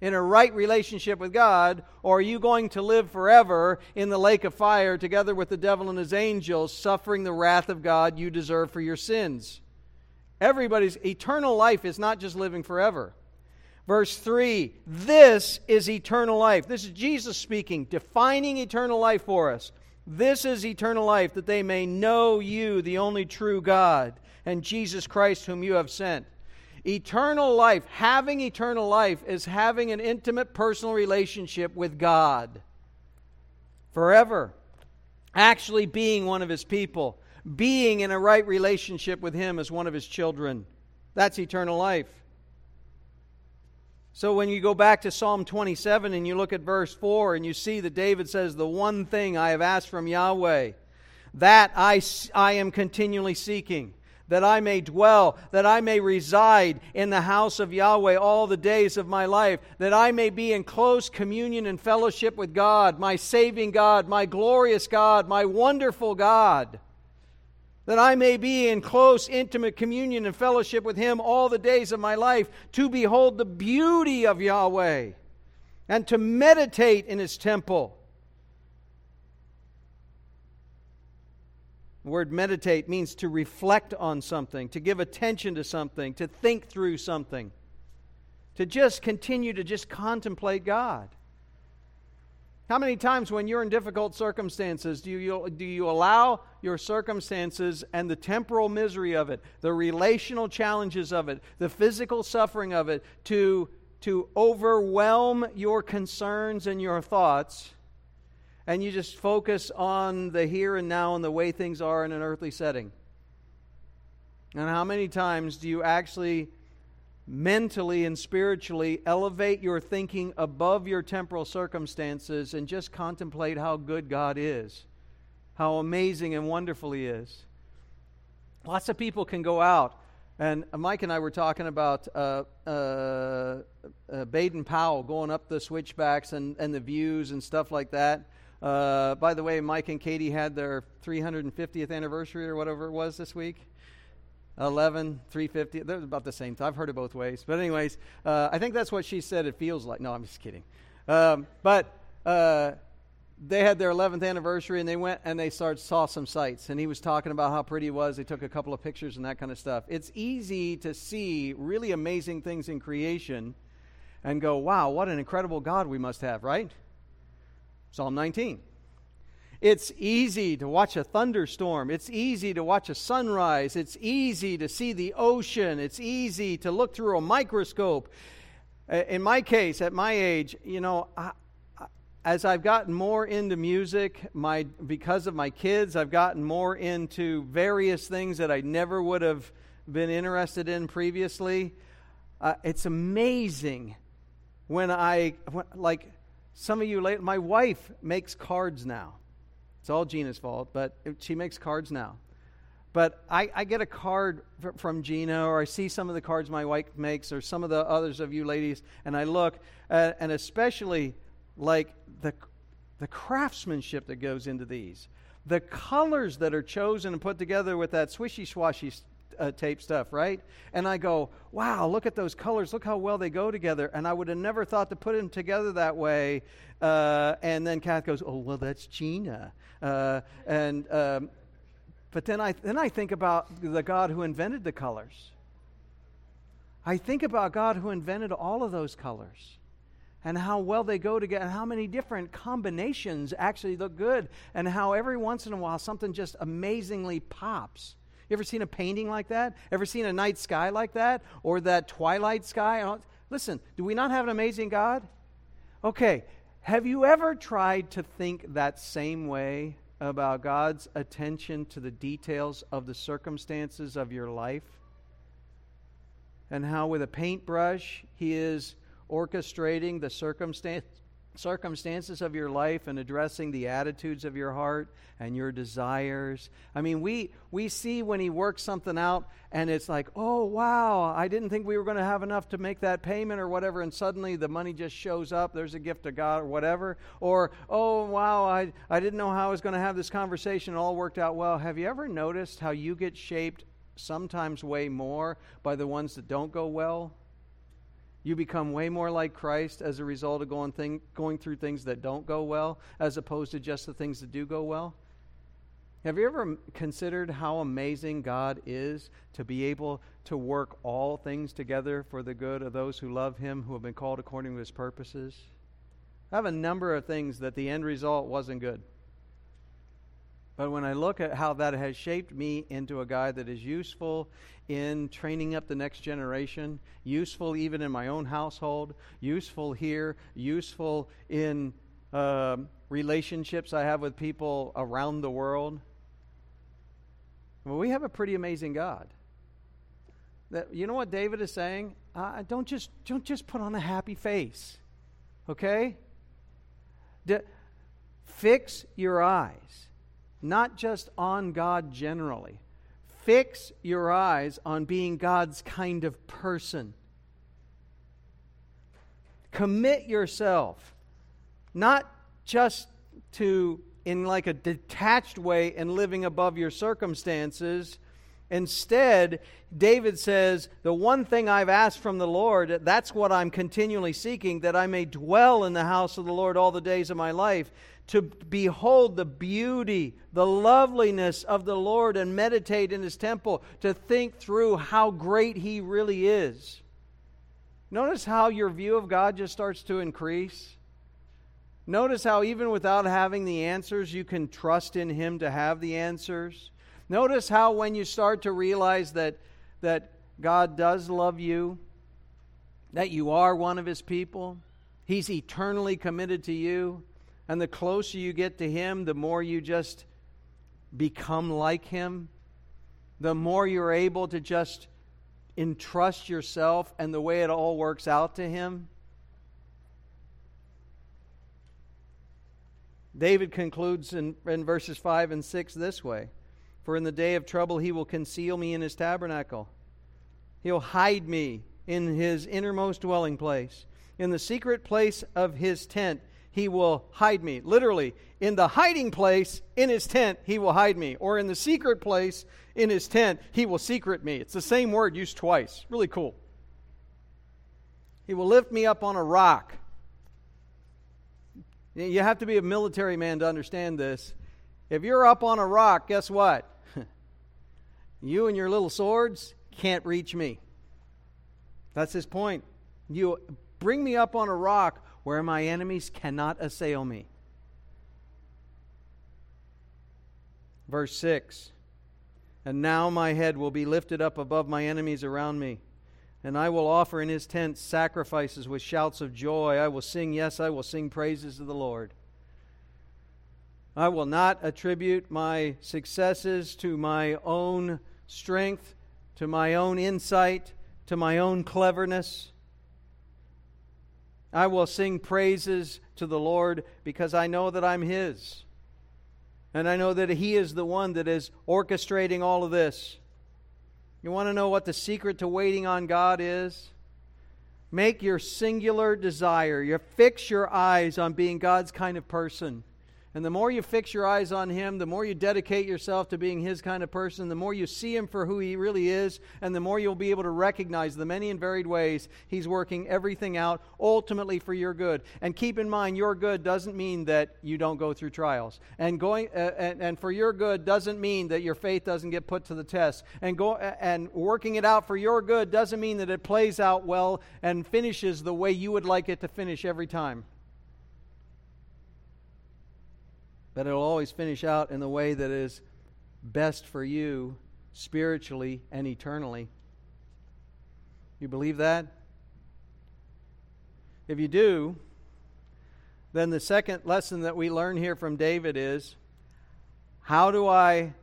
in a right relationship with God, or are you going to live forever in the lake of fire together with the devil and his angels, suffering the wrath of God you deserve for your sins? Everybody's eternal life is not just living forever. Verse 3 This is eternal life. This is Jesus speaking, defining eternal life for us. This is eternal life, that they may know you, the only true God, and Jesus Christ, whom you have sent. Eternal life, having eternal life, is having an intimate personal relationship with God forever. Actually, being one of his people, being in a right relationship with him as one of his children. That's eternal life. So when you go back to Psalm 27 and you look at verse 4 and you see that David says, The one thing I have asked from Yahweh, that I, I am continually seeking, that I may dwell, that I may reside in the house of Yahweh all the days of my life, that I may be in close communion and fellowship with God, my saving God, my glorious God, my wonderful God that I may be in close, intimate communion and fellowship with Him all the days of my life, to behold the beauty of Yahweh and to meditate in His temple. The word meditate means to reflect on something, to give attention to something, to think through something, to just continue to just contemplate God. How many times when you're in difficult circumstances do you, do you allow your circumstances and the temporal misery of it, the relational challenges of it, the physical suffering of it to, to overwhelm your concerns and your thoughts? And you just focus on the here and now and the way things are in an earthly setting? And how many times do you actually mentally and spiritually elevate your thinking above your temporal circumstances and just contemplate how good God is, how amazing and wonderful He is. Lots of people can go out, and Mike and I were talking about uh, uh, uh, Baden Powell going up the switchbacks and, and the views and stuff like that. Uh, by the way, Mike and Katie had their 350th anniversary or whatever it was this week. 11, 350. They're about the same. I've heard it both ways. But, anyways, uh, I think that's what she said it feels like. No, I'm just kidding. Um, but uh, they had their 11th anniversary and they went and they saw some sights. And he was talking about how pretty it was. They took a couple of pictures and that kind of stuff. It's easy to see really amazing things in creation and go, wow, what an incredible God we must have, right? Psalm 19. It's easy to watch a thunderstorm. It's easy to watch a sunrise. It's easy to see the ocean. It's easy to look through a microscope. In my case, at my age, you know, I, as I've gotten more into music, my because of my kids, I've gotten more into various things that I never would have been interested in previously. Uh, it's amazing when I when, like some of you. My wife makes cards now. It's all Gina's fault, but she makes cards now. But I, I get a card from Gina, or I see some of the cards my wife makes, or some of the others of you ladies, and I look, uh, and especially like the, the craftsmanship that goes into these, the colors that are chosen and put together with that swishy swashy uh, tape stuff, right? And I go, wow, look at those colors. Look how well they go together. And I would have never thought to put them together that way. Uh, and then Kath goes, oh, well, that's Gina. Uh, and um, but then I, then I think about the God who invented the colors. I think about God who invented all of those colors and how well they go together and how many different combinations actually look good and how every once in a while something just amazingly pops. You ever seen a painting like that? Ever seen a night sky like that? Or that twilight sky? Listen, do we not have an amazing God? Okay, have you ever tried to think that same way about God's attention to the details of the circumstances of your life? And how, with a paintbrush, He is orchestrating the circumstance, circumstances of your life and addressing the attitudes of your heart and your desires. I mean, we, we see when he works something out and it's like, oh, wow, I didn't think we were going to have enough to make that payment or whatever, and suddenly the money just shows up. There's a gift of God or whatever. Or, oh, wow, I, I didn't know how I was going to have this conversation. It all worked out well. Have you ever noticed how you get shaped sometimes way more by the ones that don't go well? You become way more like Christ as a result of going, thing, going through things that don't go well, as opposed to just the things that do go well. Have you ever considered how amazing God is to be able to work all things together for the good of those who love Him, who have been called according to His purposes? I have a number of things that the end result wasn't good. But when I look at how that has shaped me into a guy that is useful in training up the next generation, useful even in my own household, useful here, useful in uh, relationships I have with people around the world, well, we have a pretty amazing God. That you know what David is saying? Uh, don't just don't just put on a happy face, okay? De- fix your eyes not just on God generally. Fix your eyes on being God's kind of person. Commit yourself, not just to, in like a detached way, and living above your circumstances. Instead, David says, The one thing I've asked from the Lord, that's what I'm continually seeking, that I may dwell in the house of the Lord all the days of my life to behold the beauty, the loveliness of the Lord and meditate in his temple, to think through how great he really is. Notice how your view of God just starts to increase. Notice how, even without having the answers, you can trust in Him to have the answers. Notice how, when you start to realize that, that God does love you, that you are one of His people, He's eternally committed to you, and the closer you get to Him, the more you just become like Him, the more you're able to just entrust yourself and the way it all works out to Him. David concludes in, in verses 5 and 6 this way For in the day of trouble he will conceal me in his tabernacle, he'll hide me in his innermost dwelling place. In the secret place of his tent, he will hide me. Literally, in the hiding place in his tent, he will hide me. Or in the secret place in his tent, he will secret me. It's the same word used twice. Really cool. He will lift me up on a rock. You have to be a military man to understand this. If you're up on a rock, guess what? You and your little swords can't reach me. That's his point. You bring me up on a rock where my enemies cannot assail me. Verse 6 And now my head will be lifted up above my enemies around me, and I will offer in his tent sacrifices with shouts of joy. I will sing, yes, I will sing praises to the Lord. I will not attribute my successes to my own strength, to my own insight, to my own cleverness. I will sing praises to the Lord because I know that I'm His. And I know that He is the one that is orchestrating all of this. You want to know what the secret to waiting on God is? Make your singular desire, you fix your eyes on being God's kind of person. And the more you fix your eyes on Him, the more you dedicate yourself to being His kind of person, the more you see Him for who He really is, and the more you'll be able to recognize the many and varied ways He's working everything out ultimately for your good. And keep in mind, your good doesn't mean that you don't go through trials. And going uh, and, and for your good doesn't mean that your faith doesn't get put to the test. And go and working it out for your good doesn't mean that it plays out well and finishes the way you would like it to finish every time. But it'll always finish out in the way that is best for you spiritually and eternally. You believe that? If you do, then the second lesson that we learn here from David is how do I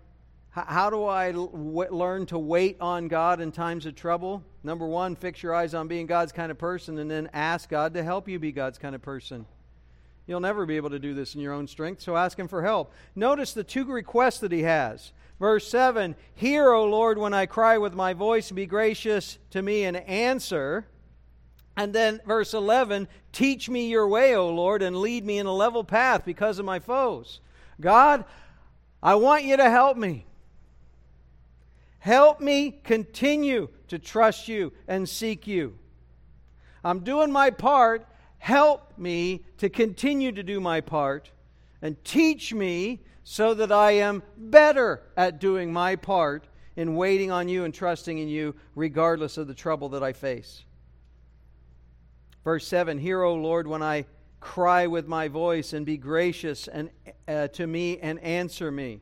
how do I learn to wait on God in times of trouble? Number 1, fix your eyes on being God's kind of person and then ask God to help you be God's kind of person. You'll never be able to do this in your own strength, so ask Him for help. Notice the two requests that He has. Verse 7 Hear, O Lord, when I cry with my voice, be gracious to me and answer. And then verse 11 Teach me your way, O Lord, and lead me in a level path because of my foes. God, I want you to help me. Help me continue to trust you and seek you. I'm doing my part Help me to continue to do my part and teach me so that I am better at doing my part in waiting on you and trusting in you, regardless of the trouble that I face. Verse 7 Hear, O Lord, when I cry with my voice, and be gracious and, uh, to me and answer me.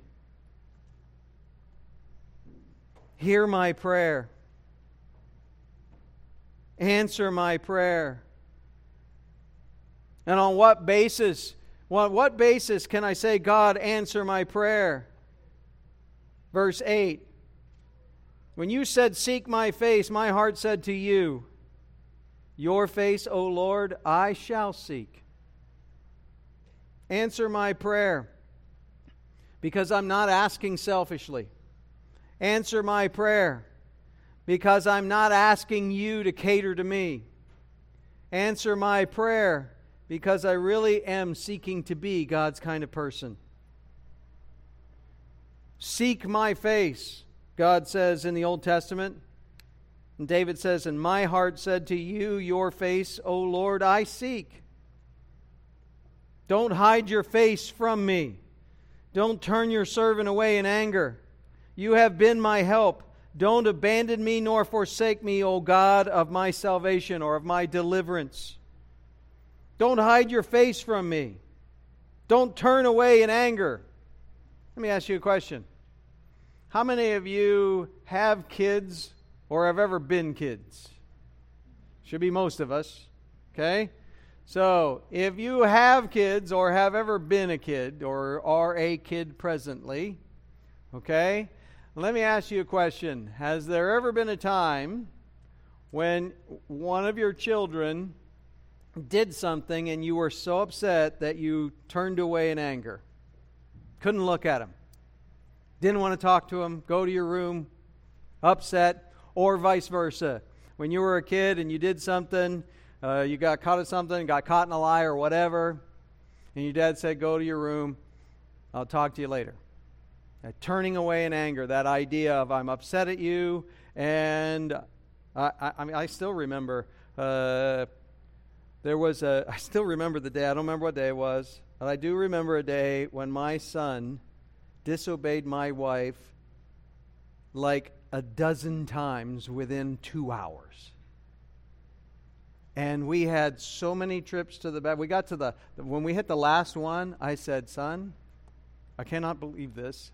Hear my prayer. Answer my prayer. And on what basis? On what basis can I say, God, answer my prayer? Verse 8 When you said, Seek my face, my heart said to you, Your face, O Lord, I shall seek. Answer my prayer because I'm not asking selfishly. Answer my prayer because I'm not asking you to cater to me. Answer my prayer because I really am seeking to be God's kind of person. Seek my face, God says in the Old Testament. And David says, And my heart said to you, Your face, O Lord, I seek. Don't hide your face from me. Don't turn your servant away in anger. You have been my help. Don't abandon me nor forsake me, O God of my salvation or of my deliverance. Don't hide your face from me. Don't turn away in anger. Let me ask you a question. How many of you have kids or have ever been kids? Should be most of us. Okay? So, if you have kids or have ever been a kid or are a kid presently, okay? Let me ask you a question. Has there ever been a time when one of your children did something and you were so upset that you turned away in anger. Couldn't look at him. Didn't want to talk to him. Go to your room, upset, or vice versa. When you were a kid and you did something, uh, you got caught at something, got caught in a lie or whatever, and your dad said, Go to your room, I'll talk to you later. That turning away in anger, that idea of I'm upset at you, and I, I, I mean, I still remember uh, there was a, I still remember the day, I don't remember what day it was, but I do remember a day when my son disobeyed my wife like a dozen times within two hours. And we had so many trips to the bed. We got to the, when we hit the last one, I said, Son, I cannot believe this.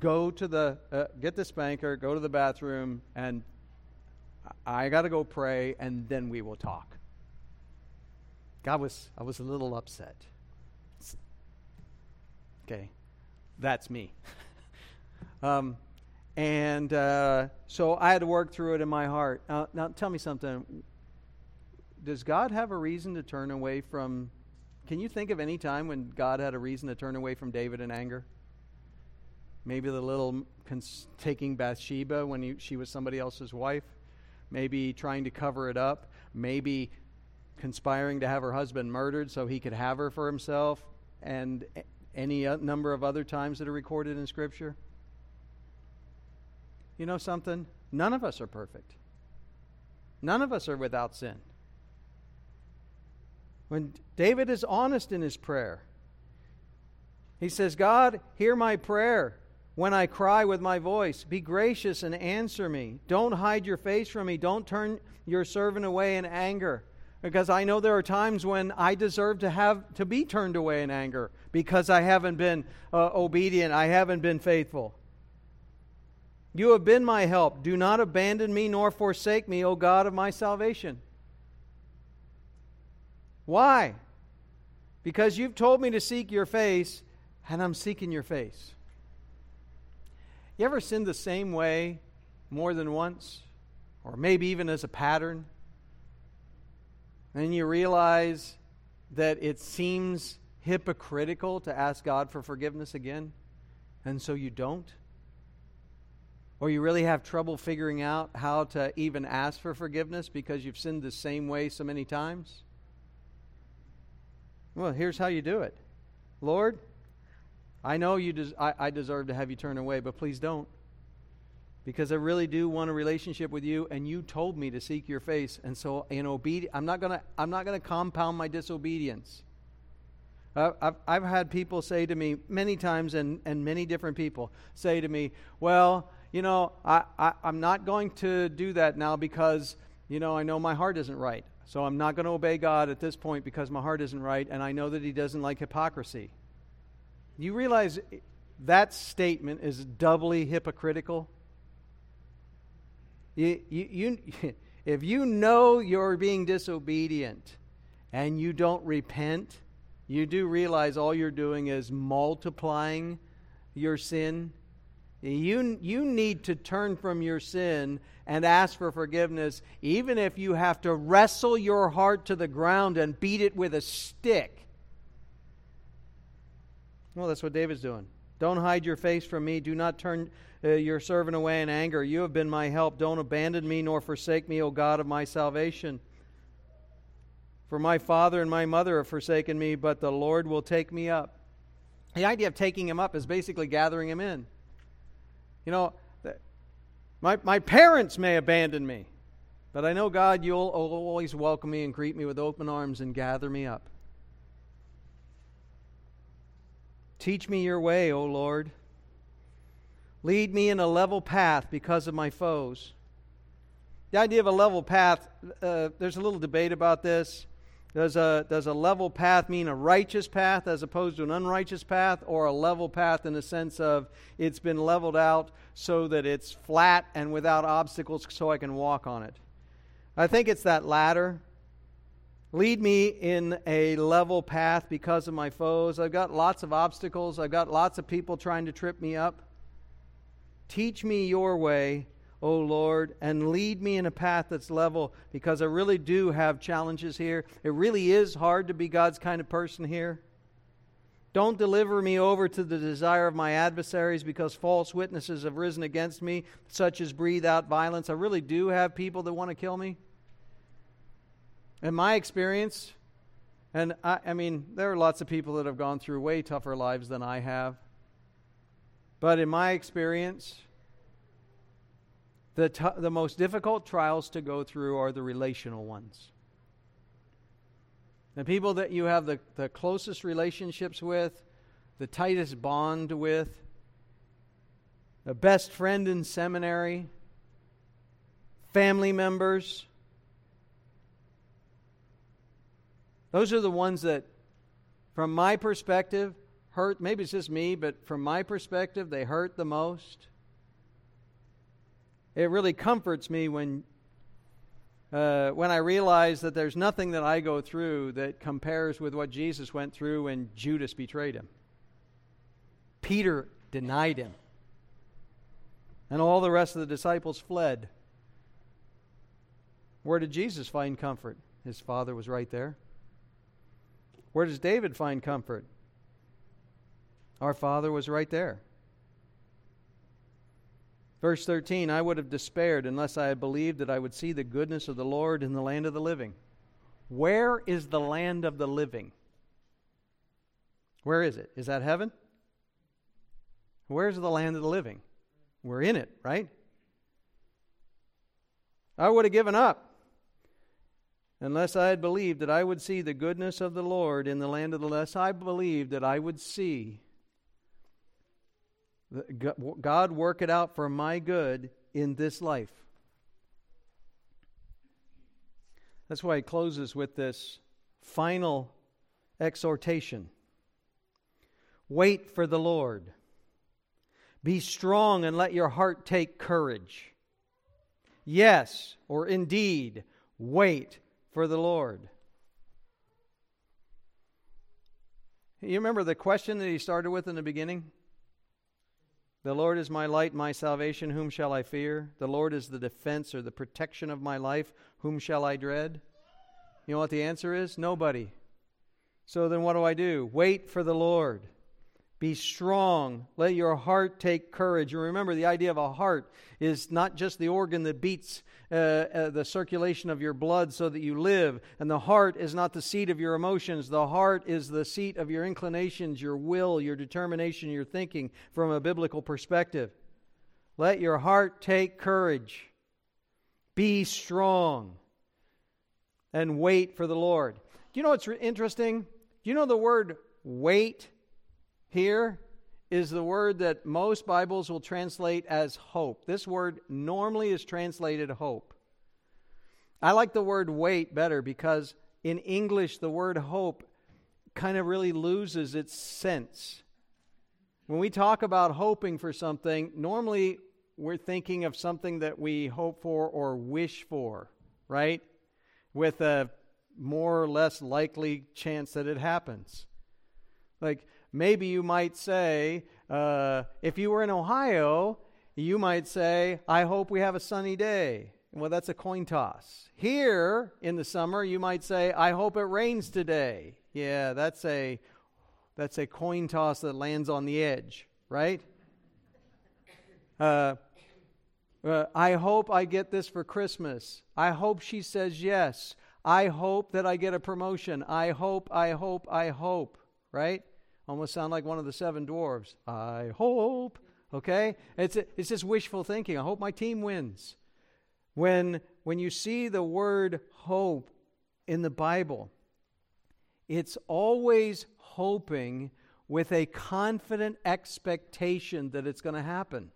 Go to the, uh, get the spanker, go to the bathroom, and I got to go pray, and then we will talk. God was, I was a little upset. Okay, that's me. um, and uh, so I had to work through it in my heart. Now, now, tell me something. Does God have a reason to turn away from can you think of any time when God had a reason to turn away from David in anger? Maybe the little cons- taking Bathsheba when he, she was somebody else's wife. Maybe trying to cover it up. Maybe conspiring to have her husband murdered so he could have her for himself. And any number of other times that are recorded in Scripture. You know something? None of us are perfect. None of us are without sin. When David is honest in his prayer, he says, God, hear my prayer when I cry with my voice. Be gracious and answer me. Don't hide your face from me. Don't turn your servant away in anger. Because I know there are times when I deserve to have to be turned away in anger because I haven't been uh, obedient, I haven't been faithful. You have been my help. Do not abandon me nor forsake me, O God of my salvation. Why? Because you've told me to seek your face, and I'm seeking your face. You ever sinned the same way more than once? Or maybe even as a pattern? And you realize that it seems hypocritical to ask God for forgiveness again, and so you don't? Or you really have trouble figuring out how to even ask for forgiveness because you've sinned the same way so many times? Well, here's how you do it Lord, I know you des- I, I deserve to have you turn away, but please don't. Because I really do want a relationship with you, and you told me to seek your face. And so, in obedience, I'm not gonna I'm not gonna compound my disobedience. I've, I've had people say to me many times, and, and many different people say to me, Well, you know, I, I, I'm not going to do that now because, you know, I know my heart isn't right. So I'm not going to obey God at this point because my heart isn't right, and I know that He doesn't like hypocrisy. You realize that statement is doubly hypocritical? You, you, you, if you know you're being disobedient and you don't repent, you do realize all you're doing is multiplying your sin. You, you need to turn from your sin and ask for forgiveness, even if you have to wrestle your heart to the ground and beat it with a stick. Well, that's what David's doing. Don't hide your face from me. Do not turn uh, your servant away in anger. You have been my help. Don't abandon me nor forsake me, O God of my salvation. For my father and my mother have forsaken me, but the Lord will take me up. The idea of taking him up is basically gathering him in. You know, my, my parents may abandon me, but I know, God, you'll always welcome me and greet me with open arms and gather me up. Teach me your way, O Lord. Lead me in a level path because of my foes. The idea of a level path, uh, there's a little debate about this. Does a, does a level path mean a righteous path as opposed to an unrighteous path, or a level path in the sense of it's been leveled out so that it's flat and without obstacles so I can walk on it? I think it's that latter. Lead me in a level path because of my foes. I've got lots of obstacles, I've got lots of people trying to trip me up. Teach me your way O Lord, and lead me in a path that's level because I really do have challenges here. It really is hard to be God's kind of person here. Don't deliver me over to the desire of my adversaries because false witnesses have risen against me, such as breathe out violence. I really do have people that want to kill me. In my experience, and I, I mean, there are lots of people that have gone through way tougher lives than I have. But in my experience, the, t- the most difficult trials to go through are the relational ones. The people that you have the, the closest relationships with, the tightest bond with, the best friend in seminary, family members. Those are the ones that, from my perspective, hurt. Maybe it's just me, but from my perspective, they hurt the most it really comforts me when uh, when I realize that there's nothing that I go through that compares with what Jesus went through when Judas betrayed him. Peter denied him. And all the rest of the disciples fled. Where did Jesus find comfort? His Father was right there. Where does David find comfort? Our Father was right there. Verse 13 I would have despaired unless I had believed that I would see the goodness of the Lord in the land of the living. Where is the land of the living? Where is it? Is that heaven? Where's the land of the living? We're in it, right? I would have given up unless I had believed that I would see the goodness of the Lord in the land of the less I believed that I would see God work it out for my good in this life. That's why he closes with this final exhortation Wait for the Lord. Be strong and let your heart take courage. Yes, or indeed, wait for the Lord. You remember the question that he started with in the beginning? The Lord is my light, my salvation. Whom shall I fear? The Lord is the defense or the protection of my life. Whom shall I dread? You know what the answer is? Nobody. So then what do I do? Wait for the Lord. Be strong. Let your heart take courage. And remember, the idea of a heart is not just the organ that beats uh, uh, the circulation of your blood so that you live. And the heart is not the seat of your emotions. The heart is the seat of your inclinations, your will, your determination, your thinking from a biblical perspective. Let your heart take courage. Be strong. And wait for the Lord. Do you know what's interesting? Do you know the word wait? Here is the word that most Bibles will translate as hope. This word normally is translated hope. I like the word wait better because in English, the word hope kind of really loses its sense. When we talk about hoping for something, normally we're thinking of something that we hope for or wish for, right? With a more or less likely chance that it happens. Like, maybe you might say, uh, if you were in Ohio, you might say, I hope we have a sunny day. Well, that's a coin toss. Here in the summer, you might say, I hope it rains today. Yeah, that's a that's a coin toss that lands on the edge, right? Uh, uh, I hope I get this for Christmas. I hope she says yes. I hope that I get a promotion. I hope, I hope, I hope, right? Almost sound like one of the seven dwarves. I hope. Okay? It's, it's just wishful thinking. I hope my team wins. When, when you see the word hope in the Bible, it's always hoping with a confident expectation that it's going to happen.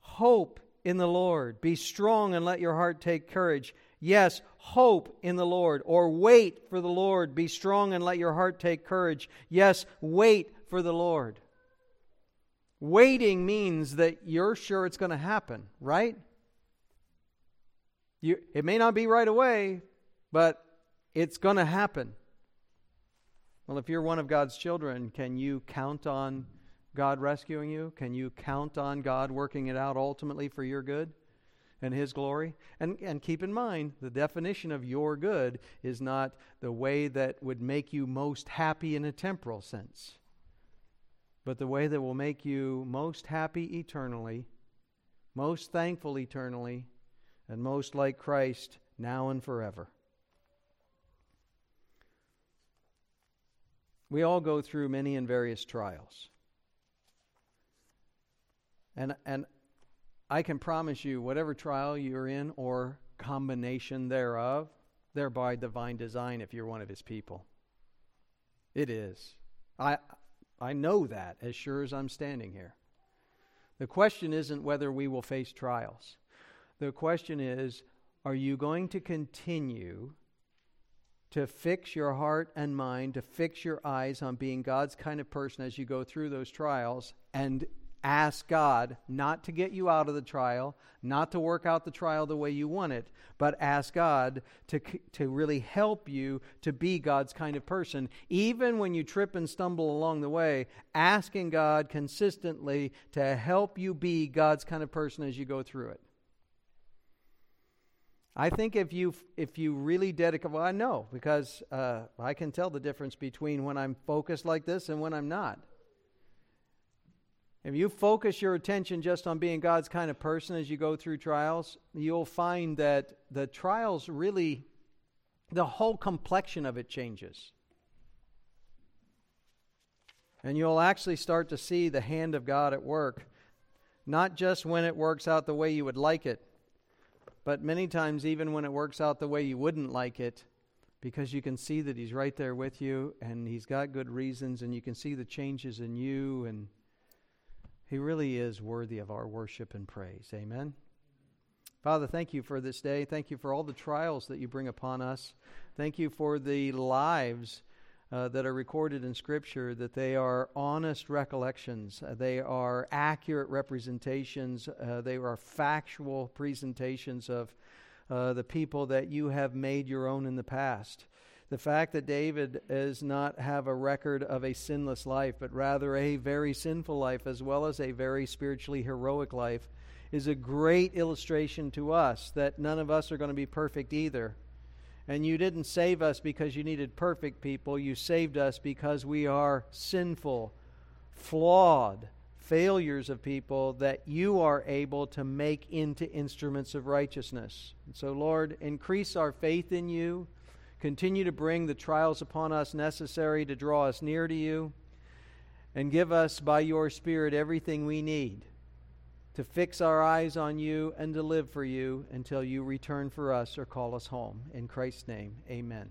Hope in the Lord. Be strong and let your heart take courage. Yes, hope in the Lord, or wait for the Lord. Be strong and let your heart take courage. Yes, wait for the Lord. Waiting means that you're sure it's going to happen, right? You, it may not be right away, but it's going to happen. Well, if you're one of God's children, can you count on God rescuing you? Can you count on God working it out ultimately for your good? And His glory. And, and keep in mind, the definition of your good is not the way that would make you most happy in a temporal sense, but the way that will make you most happy eternally, most thankful eternally, and most like Christ now and forever. We all go through many and various trials. And, and I can promise you, whatever trial you're in or combination thereof, they're by divine design if you're one of his people. It is. I, I know that as sure as I'm standing here. The question isn't whether we will face trials. The question is are you going to continue to fix your heart and mind, to fix your eyes on being God's kind of person as you go through those trials, and ask God not to get you out of the trial, not to work out the trial the way you want it, but ask God to, to really help you to be God's kind of person. Even when you trip and stumble along the way, asking God consistently to help you be God's kind of person as you go through it. I think if you if you really dedicate, well, I know because uh, I can tell the difference between when I'm focused like this and when I'm not. If you focus your attention just on being God's kind of person as you go through trials, you'll find that the trials really, the whole complexion of it changes. And you'll actually start to see the hand of God at work, not just when it works out the way you would like it, but many times even when it works out the way you wouldn't like it, because you can see that He's right there with you and He's got good reasons, and you can see the changes in you and he really is worthy of our worship and praise. Amen. Father, thank you for this day. Thank you for all the trials that you bring upon us. Thank you for the lives uh, that are recorded in Scripture, that they are honest recollections, uh, they are accurate representations, uh, they are factual presentations of uh, the people that you have made your own in the past. The fact that David does not have a record of a sinless life, but rather a very sinful life, as well as a very spiritually heroic life, is a great illustration to us that none of us are going to be perfect either. And you didn't save us because you needed perfect people. You saved us because we are sinful, flawed, failures of people that you are able to make into instruments of righteousness. And so, Lord, increase our faith in you. Continue to bring the trials upon us necessary to draw us near to you. And give us by your Spirit everything we need to fix our eyes on you and to live for you until you return for us or call us home. In Christ's name, amen.